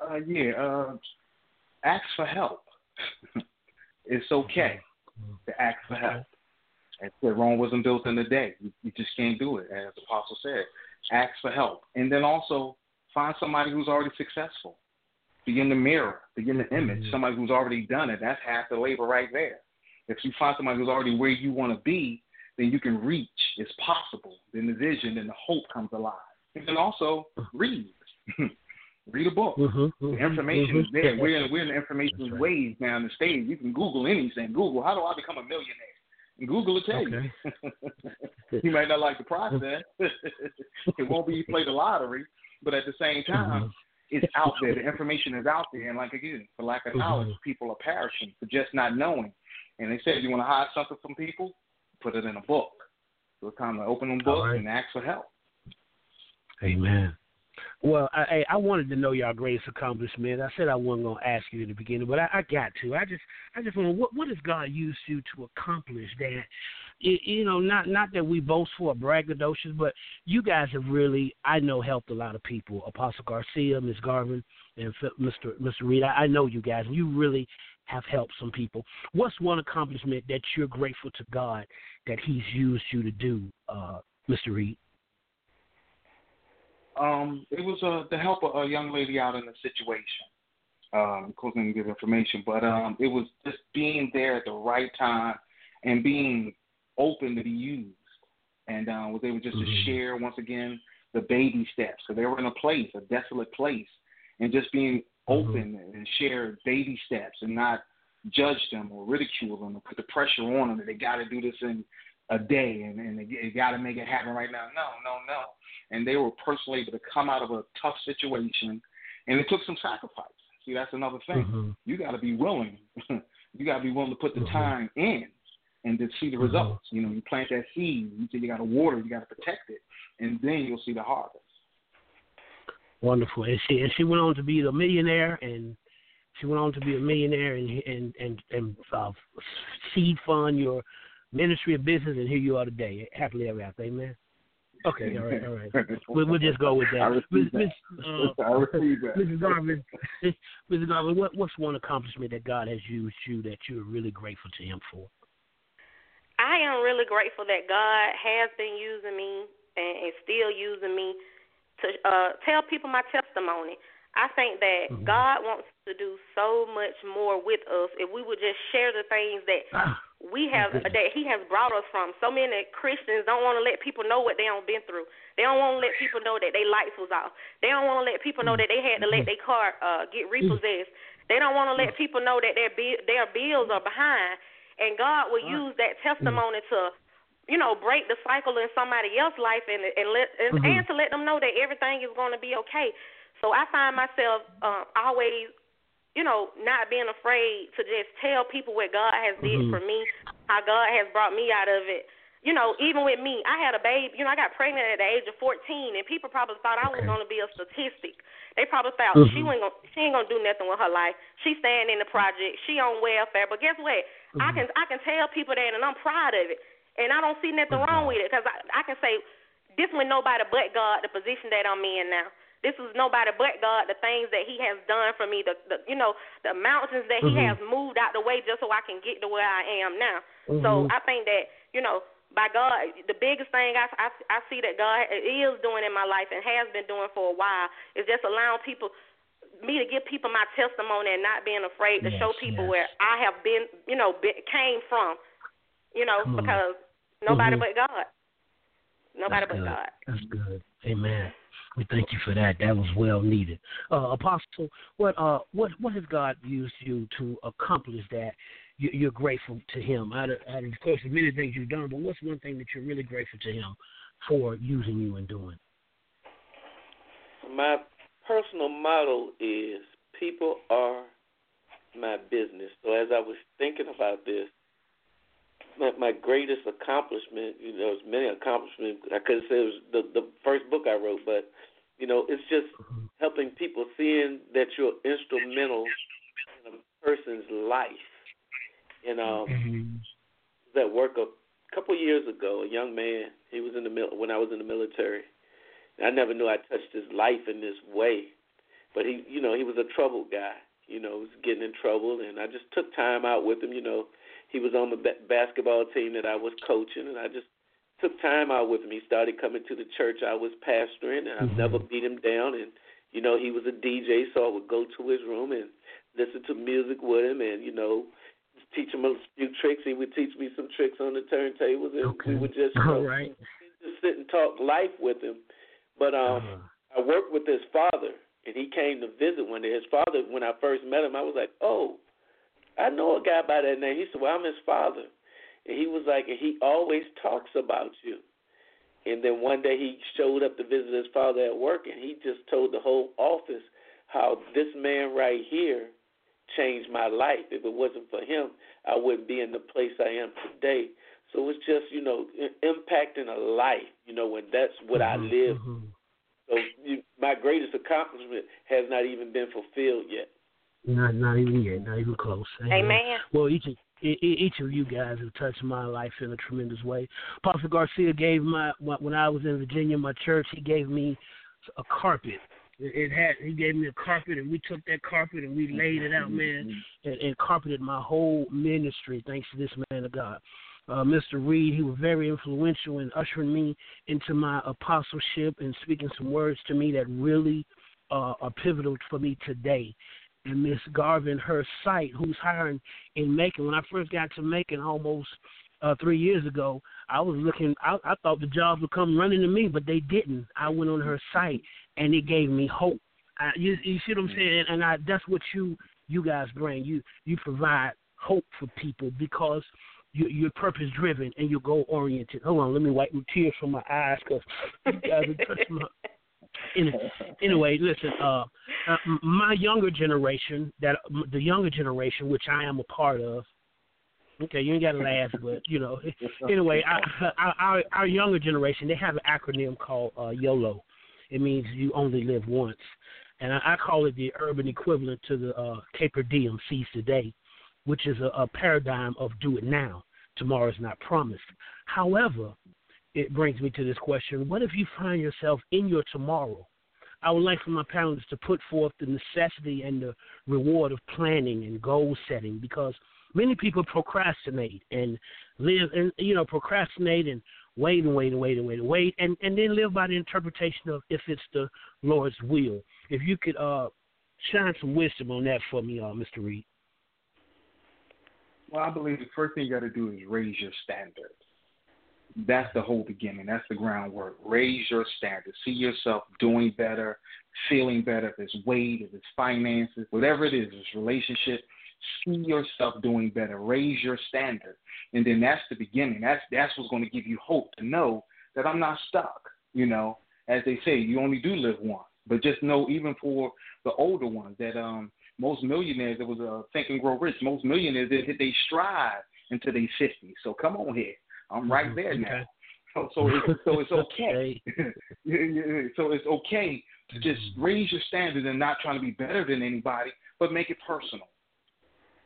Uh, yeah, uh, ask for help. it's okay to ask for help. And said Rome wasn't built in a day. You, you just can't do it. As the apostle said, ask for help, and then also find somebody who's already successful. Be in the mirror, be in the image. Mm-hmm. Somebody who's already done it. That's half the labor right there. If you find somebody who's already where you want to be, then you can reach. It's possible. Then the vision and the hope comes alive. And then also read. read a book. Mm-hmm, mm-hmm, the information mm-hmm. is there. We're in, we're in the information right. waves now in the stage. You can Google anything. Google, how do I become a millionaire? And Google will tell okay. you. you might not like the process. it won't be you play the lottery, but at the same time, mm-hmm. it's out there. The information is out there. And like again, for lack of mm-hmm. knowledge, people are perishing for just not knowing. And they said, you want to hide something from people? Put it in a book. So it's time to open a book right. and ask for help.
Amen. Well, I I wanted to know your greatest accomplishment. I said I wasn't gonna ask you in the beginning, but I, I got to. I just I just want what what has God used you to accomplish that? you know, not not that we boast for braggadocious, but you guys have really, I know, helped a lot of people. Apostle Garcia, Miss Garvin, and Mr. Mr. Reed. I, I know you guys. You really have helped some people. What's one accomplishment that you're grateful to God that He's used you to do, uh, Mr. Reed?
Um, it was uh, to help a, a young lady out in a situation. Um, of course, I didn't give information, but um, it was just being there at the right time and being open to be used, and uh, was able just mm-hmm. to share once again the baby steps. So they were in a place, a desolate place, and just being. Open mm-hmm. and share baby steps and not judge them or ridicule them or put the pressure on them that they got to do this in a day and, and they, they got to make it happen right now. No, no, no. And they were personally able to come out of a tough situation, and it took some sacrifice. See, that's another thing. Mm-hmm. You got to be willing. you got to be willing to put the mm-hmm. time in and to see the mm-hmm. results. You know, you plant that seed, you say you got to water, you got to protect it, and then you'll see the harvest.
Wonderful. And she and she went on to be a millionaire, and she went on to be a millionaire and and and and uh, seed fund your ministry of business, and here you are today, happily ever after. Amen. Okay, all right, all right. We'll, we'll just go with that. I
receive Ms. that. Uh, I receive that.
Mrs. Garvin, Mrs. Garvin, what, what's one accomplishment that God has used you that you're really grateful to Him for?
I am really grateful that God has been using me and, and still using me to uh, tell people my testimony. I think that mm-hmm. God wants to do so much more with us if we would just share the things that ah, we have that He has brought us from. So many Christians don't want to let people know what they have been through. They don't want to let people know that their lights was off. They don't want to let people know that they had to let mm-hmm. their car uh, get repossessed. They don't want to let people know that their their bills are behind and God will use that testimony to you know, break the cycle in somebody else's life and and let and, mm-hmm. and to let them know that everything is going to be okay. So I find myself uh, always, you know, not being afraid to just tell people what God has did mm-hmm. for me, how God has brought me out of it. You know, even with me, I had a baby. You know, I got pregnant at the age of 14, and people probably thought I was going to be a statistic. They probably thought mm-hmm. she ain't gonna she ain't gonna do nothing with her life. She staying in the project. She on welfare. But guess what? Mm-hmm. I can I can tell people that, and I'm proud of it. And I don't see nothing wrong with it because I I can say this was nobody but God the position that I'm in now. This was nobody but God the things that He has done for me. The, the you know the mountains that He mm-hmm. has moved out the way just so I can get to where I am now. Mm-hmm. So I think that you know by God, the biggest thing I, I, I see that God is doing in my life and has been doing for a while is just allowing people me to give people my testimony and not being afraid to yes, show people yes. where I have been, you know, been, came from, you know, because. Nobody mm-hmm. but God. Nobody
That's
but
good.
God.
That's good. Amen. We thank you for that. That was well needed. Uh, Apostle, what uh, what what has God used you to accomplish that? You're grateful to Him. Out of, out of, of course, the many things you've done, but what's one thing that you're really grateful to Him for using you and doing?
My personal motto is people are my business. So as I was thinking about this, my, my greatest accomplishment, you know, there's many accomplishments. I could say it was the the first book I wrote, but you know, it's just helping people seeing that you're instrumental in a person's life. And um, mm-hmm. that work a couple years ago, a young man, he was in the mil- when I was in the military And I never knew I touched his life in this way. But he, you know, he was a troubled guy. You know, he was getting in trouble, and I just took time out with him. You know, he was on the b- basketball team that I was coaching, and I just took time out with him. He started coming to the church I was pastoring, and I've mm-hmm. never beat him down. And you know, he was a DJ, so I would go to his room and listen to music with him, and you know, teach him a few tricks. He would teach me some tricks on the turntables, and
okay.
we would just you know,
right.
just sit and talk life with him. But um, uh-huh. I worked with his father, and he came to visit one day. His father, when I first met him, I was like, "Oh, I know a guy by that name." He said, "Well, I'm his father," and he was like, "And he always talks about you." And then one day he showed up to visit his father at work, and he just told the whole office how this man right here changed my life. If it wasn't for him, I wouldn't be in the place I am today. So it's just you know impacting a life. You know when that's what mm-hmm, I live. Mm-hmm. So you, my greatest accomplishment has not even been fulfilled yet.
Not not even yet. Not even close.
Amen.
Well, each each of you guys have touched my life in a tremendous way. Pastor Garcia gave my when I was in Virginia, my church, he gave me a carpet. It had he gave me a carpet, and we took that carpet and we laid it out, man, and, and carpeted my whole ministry. Thanks to this man of God. Uh, Mr. Reed, he was very influential in ushering me into my apostleship and speaking some words to me that really uh, are pivotal for me today and Miss Garvin, her site, who's hiring in Macon. When I first got to Macon almost uh, three years ago, I was looking. I, I thought the jobs would come running to me, but they didn't. I went on her site, and it gave me hope. I, you, you see what I'm saying? And I, that's what you you guys bring. You you provide hope for people because you, you're purpose driven and you're goal oriented. Hold on, let me wipe the tears from my eyes because you guys are touching my anyway, listen. Uh, uh, my younger generation, that the younger generation, which I am a part of. Okay, you ain't got to laugh, but you know. Anyway, our, our our younger generation, they have an acronym called uh, YOLO. It means you only live once, and I, I call it the urban equivalent to the uh, Carpe Diem, seize today, which is a, a paradigm of do it now. Tomorrow is not promised. However, it brings me to this question What if you find yourself in your tomorrow? I would like for my parents to put forth the necessity and the reward of planning and goal setting because many people procrastinate and live and you know procrastinate and wait and wait and wait and wait and wait and and then live by the interpretation of if it's the Lord's will. If you could uh shine some wisdom on that for me, uh, Mr. Reed.
Well, I believe the first thing you got to do is raise your standards that's the whole beginning. That's the groundwork. Raise your standards. See yourself doing better, feeling better. If it's weight, if it's finances, whatever it is, it's relationship. See yourself doing better. Raise your standard, and then that's the beginning. That's that's what's going to give you hope to know that I'm not stuck. You know, as they say, you only do live once. But just know, even for the older ones, that um most millionaires, it was a uh, Think and Grow Rich. Most millionaires they hit they stride into their 50s. So come on here I'm right mm-hmm. there now. So so it's, so it's okay. so it's okay to just mm-hmm. raise your standard and not trying to be better than anybody, but make it personal.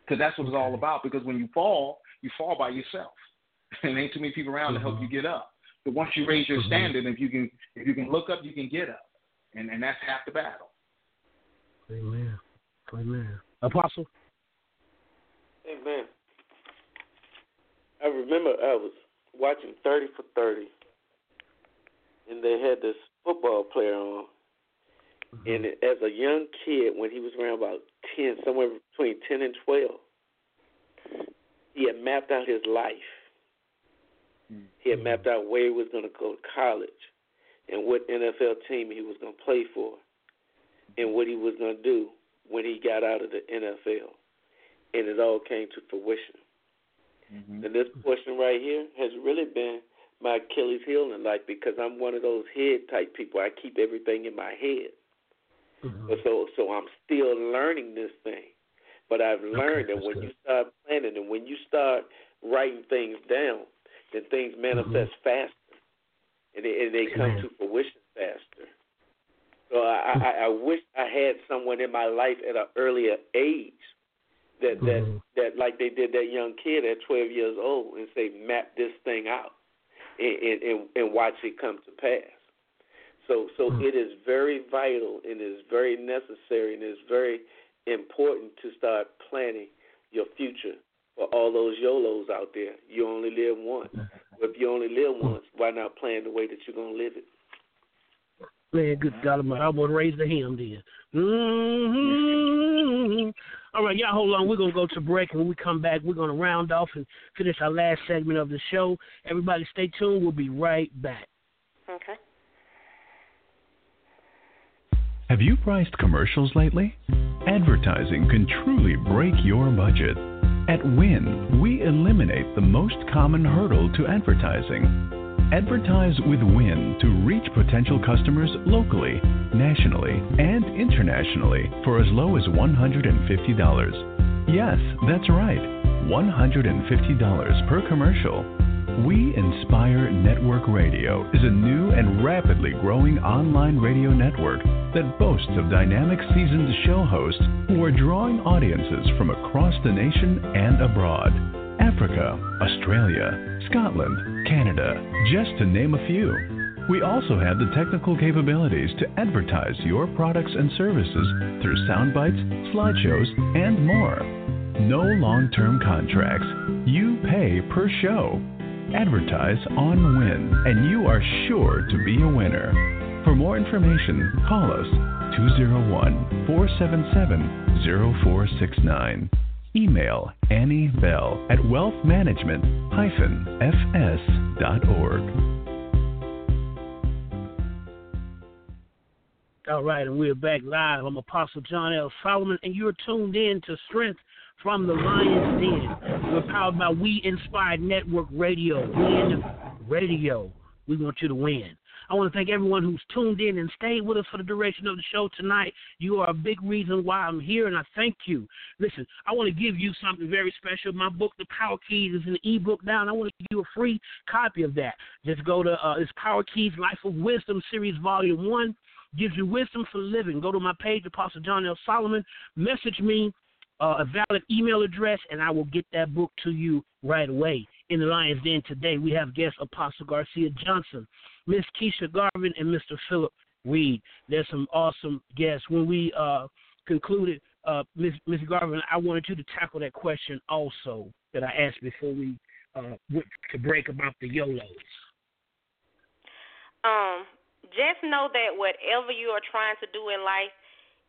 Because that's what it's all about. Because when you fall, you fall by yourself, and ain't too many people around mm-hmm. to help you get up. But once you raise your mm-hmm. standard, if you can if you can look up, you can get up, and and that's half the battle.
Amen. Amen. Apostle.
Amen. I remember I was watching 30 for 30, and they had this football player on. Mm-hmm. And as a young kid, when he was around about 10, somewhere between 10 and 12, he had mapped out his life. Mm-hmm. He had mapped out where he was going to go to college and what NFL team he was going to play for and what he was going to do when he got out of the NFL. And it all came to fruition. Mm-hmm. And this portion right here has really been my Achilles heel in life because I'm one of those head type people. I keep everything in my head. Mm-hmm. So so I'm still learning this thing. But I've learned okay, that when good. you start planning and when you start writing things down, then things manifest mm-hmm. faster, and they, and they come to fruition faster. So I, I, I wish I had someone in my life at an earlier age that mm-hmm. that that like they did that young kid at 12 years old and say map this thing out and and, and watch it come to pass. So so mm-hmm. it is very vital and is very necessary and is very important to start planning your future for all those YOLOs out there. You only live once. if you only live once, why not plan the way that you're gonna live it?
Man, good God, I'm going to raise the hand then. Mm-hmm. All right, y'all hold on. We're going to go to break, and when we come back, we're going to round off and finish our last segment of the show. Everybody stay tuned. We'll be right back.
Okay.
Have you priced commercials lately? Advertising can truly break your budget. At WIN, we eliminate the most common hurdle to advertising Advertise with WIN to reach potential customers locally, nationally, and internationally for as low as $150. Yes, that's right, $150 per commercial. We Inspire Network Radio is a new and rapidly growing online radio network that boasts of dynamic seasoned show hosts who are drawing audiences from across the nation and abroad. Africa, Australia, Scotland, Canada, just to name a few. We also have the technical capabilities to advertise your products and services through sound bites, slideshows, and more. No long term contracts. You pay per show. Advertise on Win, and you are sure to be a winner. For more information, call us 201 477 0469. Email Annie Bell at wealthmanagement-fs.org.
All right, and we're back live. I'm Apostle John L. Solomon, and you're tuned in to Strength from the Lion's Den. We're powered by We Inspired Network Radio. Win Radio. We want you to win. I want to thank everyone who's tuned in and stayed with us for the duration of the show tonight. You are a big reason why I'm here, and I thank you. Listen, I want to give you something very special. My book, The Power Keys, is an ebook now, and I want to give you a free copy of that. Just go to uh, it's Power Keys Life of Wisdom Series Volume 1. Gives you wisdom for living. Go to my page, Apostle John L. Solomon. Message me uh, a valid email address, and I will get that book to you right away. In the Lion's Den today, we have guest Apostle Garcia Johnson. Miss Keisha Garvin, and Mr. Philip Reed. There's some awesome guests. When we uh, concluded, uh, Miss, Miss Garvin, I wanted you to tackle that question also that I asked before we uh, went to break about the YOLOs.
Um, just know that whatever you are trying to do in life,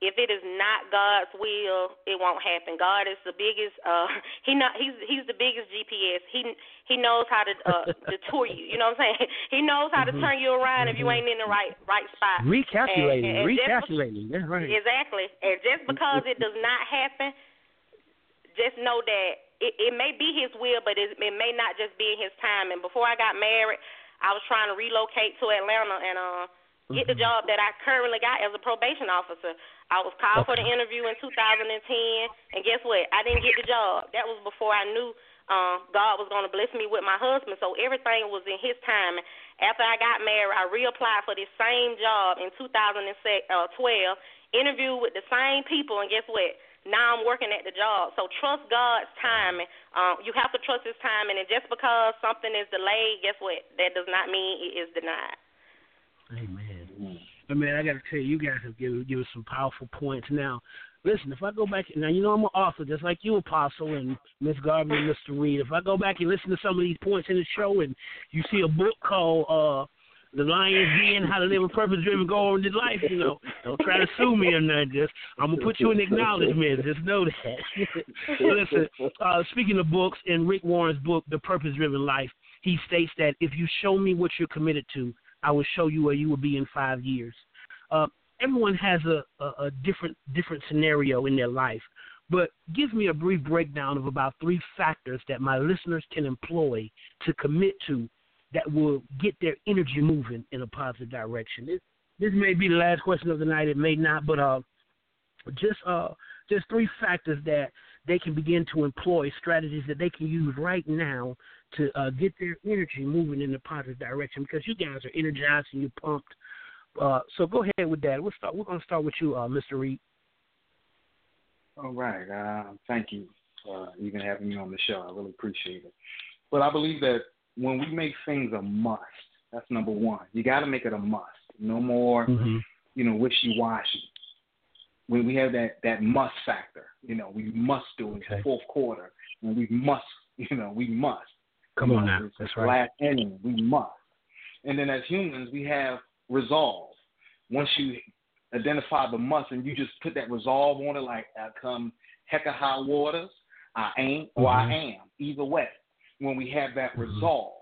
if it is not God's will, it won't happen. God is the biggest. Uh, he not he's he's the biggest GPS. He he knows how to uh, detour you. You know what I'm saying? He knows how to mm-hmm. turn you around if you mm-hmm. ain't in the right right spot.
Recalculating,
and, and,
recalculating. That's right.
Exactly. And just because it does not happen, just know that it, it may be His will, but it, it may not just be in His time. And before I got married, I was trying to relocate to Atlanta and uh get the mm-hmm. job that I currently got as a probation officer. I was called okay. for the interview in 2010, and guess what? I didn't get the job. That was before I knew um, God was going to bless me with my husband. So everything was in His time. After I got married, I reapplied for this same job in 2012. Interviewed with the same people, and guess what? Now I'm working at the job. So trust God's timing. Um, you have to trust His timing, and just because something is delayed, guess what? That does not mean it is denied.
Amen. But man, I got to tell you, you guys have given given some powerful points. Now, listen, if I go back now, you know I'm an author, just like you, Apostle and Miss Garvin and Mr. Reed. If I go back and listen to some of these points in the show, and you see a book called uh the Lion's Den, How to Live a Purpose Driven Goal Oriented Life, you know. Don't try to sue me or nothing. Just I'm gonna put you in acknowledgement. Just know that. listen, uh, speaking of books, in Rick Warren's book, The Purpose Driven Life, he states that if you show me what you're committed to, I will show you where you will be in five years. Uh, everyone has a, a, a different different scenario in their life, but give me a brief breakdown of about three factors that my listeners can employ to commit to that will get their energy moving in a positive direction. This, this may be the last question of the night. It may not, but uh, just uh, just three factors that they can begin to employ strategies that they can use right now to uh, get their energy moving in the positive direction because you guys are energized and you're pumped. Uh, so go ahead with that. We'll start. We're going to start with you, uh, Mr. Reed.
All right. Uh, thank you for even having me on the show. I really appreciate it. But I believe that when we make things a must, that's number one. You got to make it a must. No more, mm-hmm. you know, wishy washy. when we have that that must factor. You know, we must do it okay. fourth quarter, and we must. You know, we must.
Come
you
on
know,
now, that's right.
Last inning, we must. And then as humans, we have resolve. Once you identify the must and you just put that resolve on it, like I come heck of high waters, I ain't or mm-hmm. I am. Either way, when we have that mm-hmm. resolve,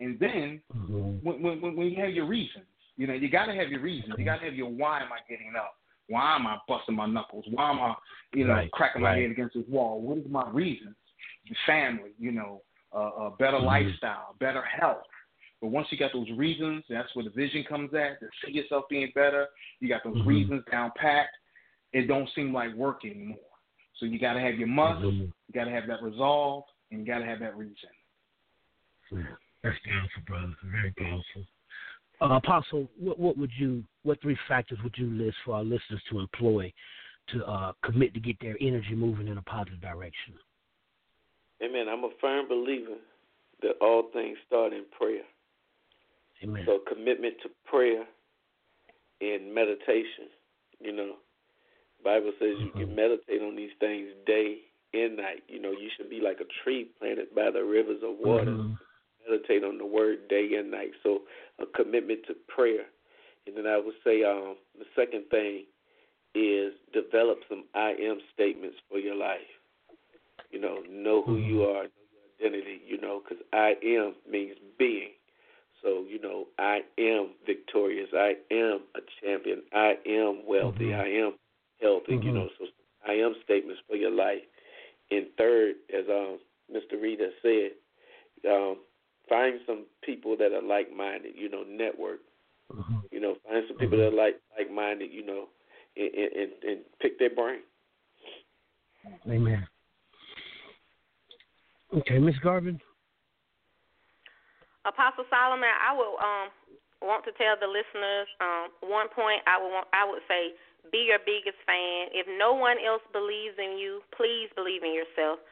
and then mm-hmm. when, when when you have your reasons, you know, you got to have your reasons. You got to have your why am I getting up? Why am I busting my knuckles? Why am I, you know,
right.
cracking
right.
my head against this wall? What is my reasons? Family, you know, a better mm-hmm. lifestyle, better health. But once you got those reasons, that's where the vision comes at. To see yourself being better, you got those mm-hmm. reasons down packed. It don't seem like work anymore. So you got to have your must, mm-hmm. you got to have that resolve, and you got to have that reason.
That's powerful, brother. Very powerful. Uh, Apostle, what, what would you, what three factors would you list for our listeners to employ to uh, commit to get their energy moving in a positive direction?
Amen. I'm a firm believer that all things start in prayer.
Amen.
So commitment to prayer and meditation. You know, Bible says you can mm-hmm. meditate on these things day and night. You know, you should be like a tree planted by the rivers of water. Mm-hmm. Meditate on the word day and night. So a commitment to prayer. And then I would say um, the second thing is develop some I am statements for your life. You know, know who you mm-hmm. are, know your identity. You know, because I am means being. So, you know, I am victorious. I am a champion. I am wealthy. Mm-hmm. I am healthy. Mm-hmm. You know, so I am statements for your life. And third, as um, Mr. Rita said, um, find some people that are like minded. You know, network. Mm-hmm. You know, find some people that are like like minded. You know, and, and and pick their brain.
Amen. Okay, Miss Garvin.
Apostle Solomon, I would um, want to tell the listeners um, one point. I would want, I would say be your biggest fan. If no one else believes in you, please believe in yourself.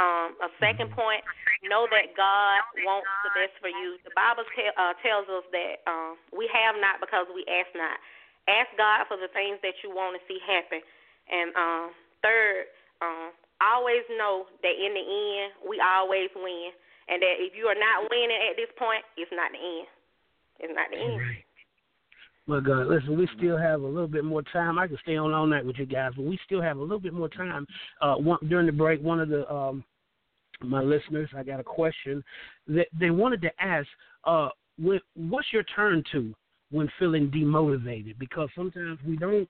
Um, a second mm-hmm. point, know that God wants the best for you. The Bible te- uh, tells us that um, we have not because we ask not. Ask God for the things that you want to see happen. And um, third, um, always know that in the end, we always win and that if you are not winning at this point, it's not the end. It's not the end.
Right. Well, God, listen, we still have a little bit more time. I can stay on all night with you guys, but we still have a little bit more time. Uh, one, during the break, one of the um, my listeners, I got a question that they wanted to ask. Uh, what's your turn to when feeling demotivated? Because sometimes we don't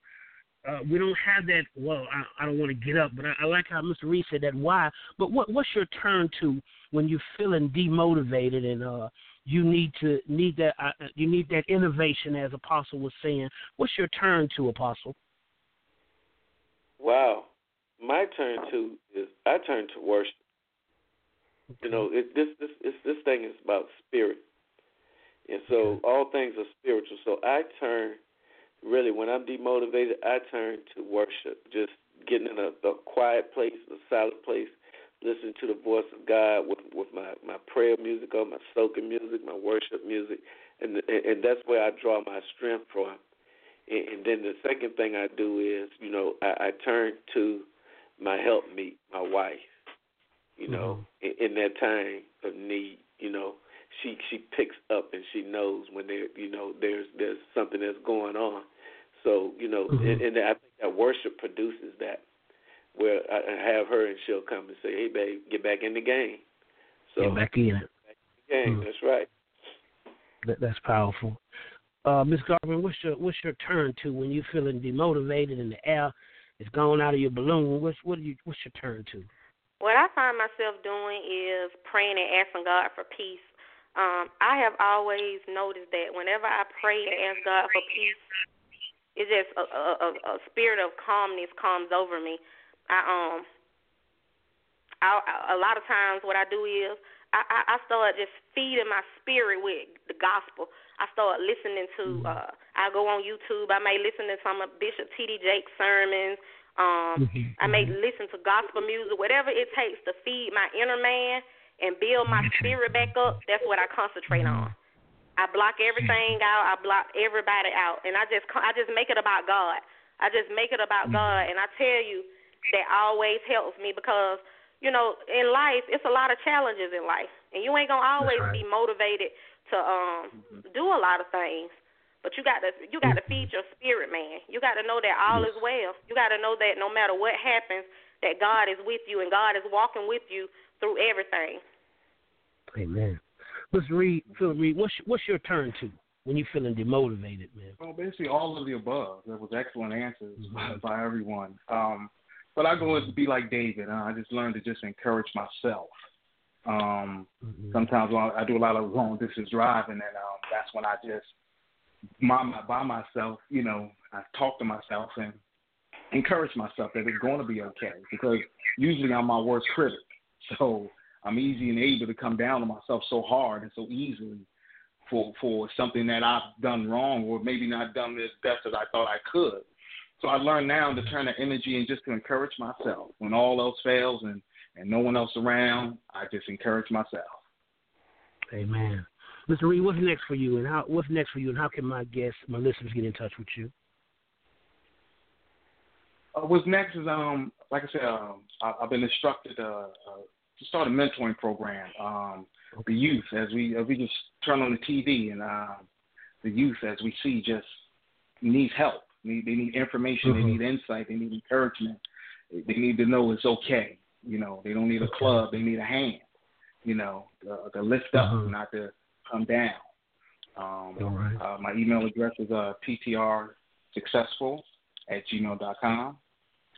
uh, we don't have that. Well, I, I don't want to get up, but I, I like how Mr. Reed said that. Why? But what what's your turn to when you're feeling demotivated and uh, you need to need that uh, you need that innovation, as Apostle was saying. What's your turn to, Apostle?
Wow, my turn to is I turn to worship. Okay. You know, it, this this this this thing is about spirit, and so okay. all things are spiritual. So I turn really, when I'm demotivated, I turn to worship. Just getting in a, a quiet place, a silent place, listening to the voice of God with with my my prayer music on, my soaking music, my worship music, and and, and that's where I draw my strength from. And, and then the second thing I do is, you know, I, I turn to my helpmeet, my wife. You know, mm-hmm. in, in that time of need, you know, she she picks up and she knows when there you know there's there's something that's going on so you know, mm-hmm. and, and I think that worship produces that, where I have her and she'll come and say, "Hey, babe, get back in the game." So
get back in it.
Back in the game. Mm-hmm. That's right.
That, that's powerful. Uh, Miss Garvin, what's your what's your turn to when you're feeling demotivated and the air is gone out of your balloon? What's what do you what's your turn to?
What I find myself doing is praying and asking God for peace. Um, I have always noticed that whenever I pray and ask God for peace, it's just a, a, a spirit of calmness comes over me. I um, I, a lot of times what I do is I, I, I start just feeding my spirit with the gospel. I start listening to. Mm-hmm. uh I go on YouTube. I may listen to some of Bishop T.D. Jakes' sermons. Um, mm-hmm. I may listen to gospel music, whatever it takes to feed my inner man and build my spirit back up. That's what I concentrate on. I block everything out. I block everybody out, and I just I just make it about God. I just make it about mm-hmm. God, and I tell you that always helps me because you know in life it's a lot of challenges in life, and you ain't gonna always right. be motivated to um mm-hmm. do a lot of things. But you got to you got to feed your spirit, man. You got to know that all is well. You got to know that no matter what happens, that God is with you and God is walking with you through everything.
Amen. Let's read, Philip Reed. What's what's your turn to when you're feeling demotivated, man?
Well, basically all of the above. There was excellent answers mm-hmm. by everyone. Um, but I go to be like David. Uh, I just learned to just encourage myself. Um, mm-hmm. Sometimes when I do a lot of long distance driving, and um, that's when I just my, by myself, you know, I talk to myself and encourage myself that it's going to be okay because usually I'm my worst critic. So I'm easy and able to come down on myself so hard and so easily for for something that I've done wrong or maybe not done as best as I thought I could. So I learned now to turn the energy and just to encourage myself. When all else fails and, and no one else around, I just encourage myself.
Amen. Mr. Reed, what's next for you, and how what's next for you, and how can my guests, my listeners, get in touch with you?
Uh, what's next is um, like I said, um, I, have been instructed uh, uh, to start a mentoring program. Um, the youth, as we as we just turn on the TV, and uh, the youth, as we see, just needs help. They, they need information. Mm-hmm. They need insight. They need encouragement. They need to know it's okay. You know, they don't need a club. They need a hand. You know, uh, to lift up, mm-hmm. not to come down. Um, right. uh, my email address is uh, ptrsuccessful at gmail.com.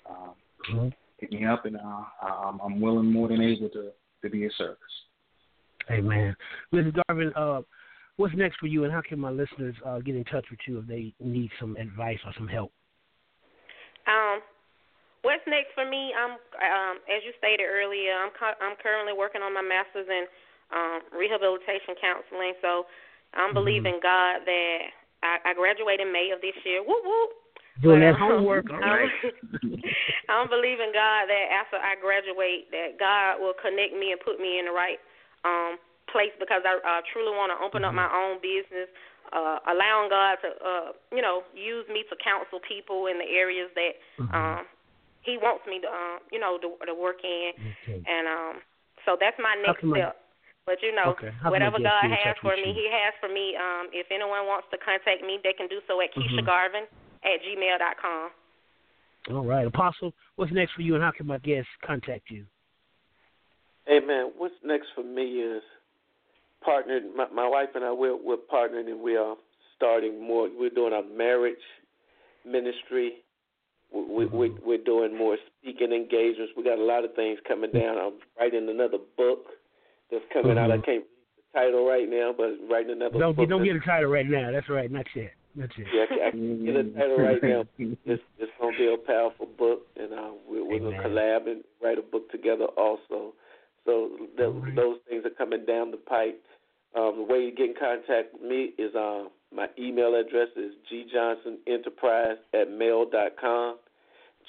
Um, mm-hmm. Hit me up, and uh, I'm, I'm willing, more than able to, to be of service.
Amen. Mrs. Garvin, uh, what's next for you, and how can my listeners uh, get in touch with you if they need some advice or some help?
Um, what's next for me? I'm, um, as you stated earlier, I'm cu- I'm currently working on my master's in um, rehabilitation counseling. So I'm mm-hmm. believing God that I, I graduate in May of this year. Whoop whoop.
Doing that um, homework, all right.
I'm believing God that after I graduate, that God will connect me and put me in the right um, place because I uh, truly want to open mm-hmm. up my own business, uh, allowing God to, uh, you know, use me to counsel people in the areas that mm-hmm. um, He wants me to, um, you know, to, to work in, okay. and um, so that's my next step. But you know, okay. whatever God has for me, He has for me. Um, if anyone wants to contact me, they can do so at mm-hmm. Keisha Garvin at gmail dot com.
All right, Apostle, what's next for you, and how can my guests contact you?
Amen. What's next for me is partnered. My, my wife and I we're we're partnering, and we are starting more. We're doing a marriage ministry. We, we, mm-hmm. we're doing more speaking engagements. We got a lot of things coming down. I'm writing another book that's coming mm-hmm. out. I mm-hmm. can't read the title right now, but writing another.
Don't
book
don't get a title right now. That's right. That's it. That's.
Yeah, I, I can get a title right now. It's it's gonna be a powerful book, and uh, we're, we're gonna collab and write a book together also. So th- right. those things are coming down the pipe. Um, the way you get in contact with me is uh, my email address is gjohnsonenterprise at mail dot com.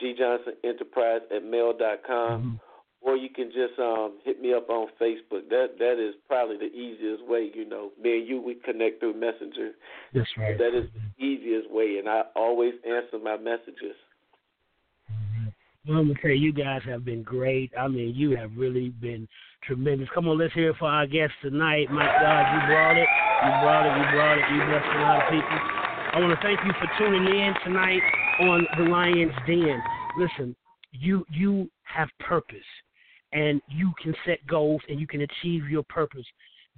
gjohnsonenterprise at mail dot com. Mm-hmm or you can just um, hit me up on Facebook. That that is probably the easiest way. You know, me and you we connect through Messenger.
That's right.
That is the easiest way, and I always answer my messages.
Well, I'm gonna tell you, you guys have been great. I mean, you have really been tremendous. Come on, let's hear it for our guest tonight. My God, you brought it. You brought it. You brought it. You blessed a lot of people. I want to thank you for tuning in tonight on the Lion's Den. Listen, you you have purpose and you can set goals and you can achieve your purpose.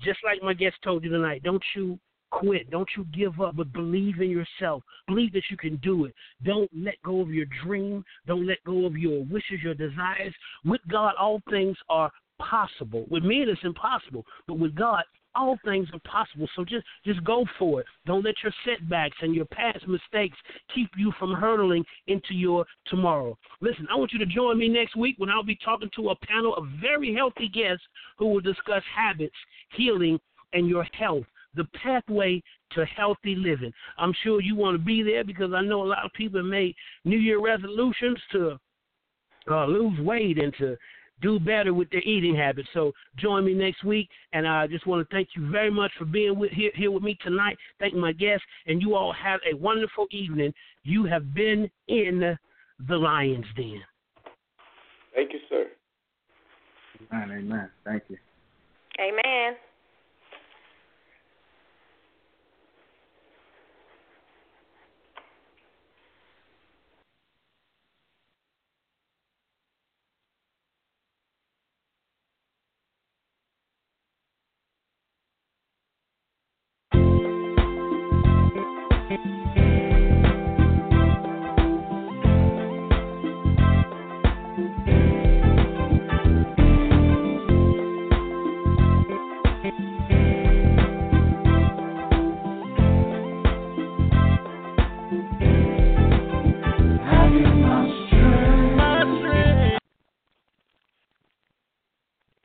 Just like my guest told you tonight, don't you quit. Don't you give up, but believe in yourself. Believe that you can do it. Don't let go of your dream. Don't let go of your wishes, your desires. With God, all things are possible. With me, it's impossible, but with God, all things are possible. So just just go for it. Don't let your setbacks and your past mistakes keep you from hurtling into your tomorrow. Listen, I want you to join me next week when I'll be talking to a panel of very healthy guests who will discuss habits, healing, and your health. The pathway to healthy living. I'm sure you want to be there because I know a lot of people made New Year resolutions to uh, lose weight and to do better with their eating habits. So join me next week, and I just want to thank you very much for being with, here, here with me tonight. Thank my guests, and you all have a wonderful evening. You have been in the Lion's Den.
Thank you, sir.
Amen. Amen. Thank you.
Amen.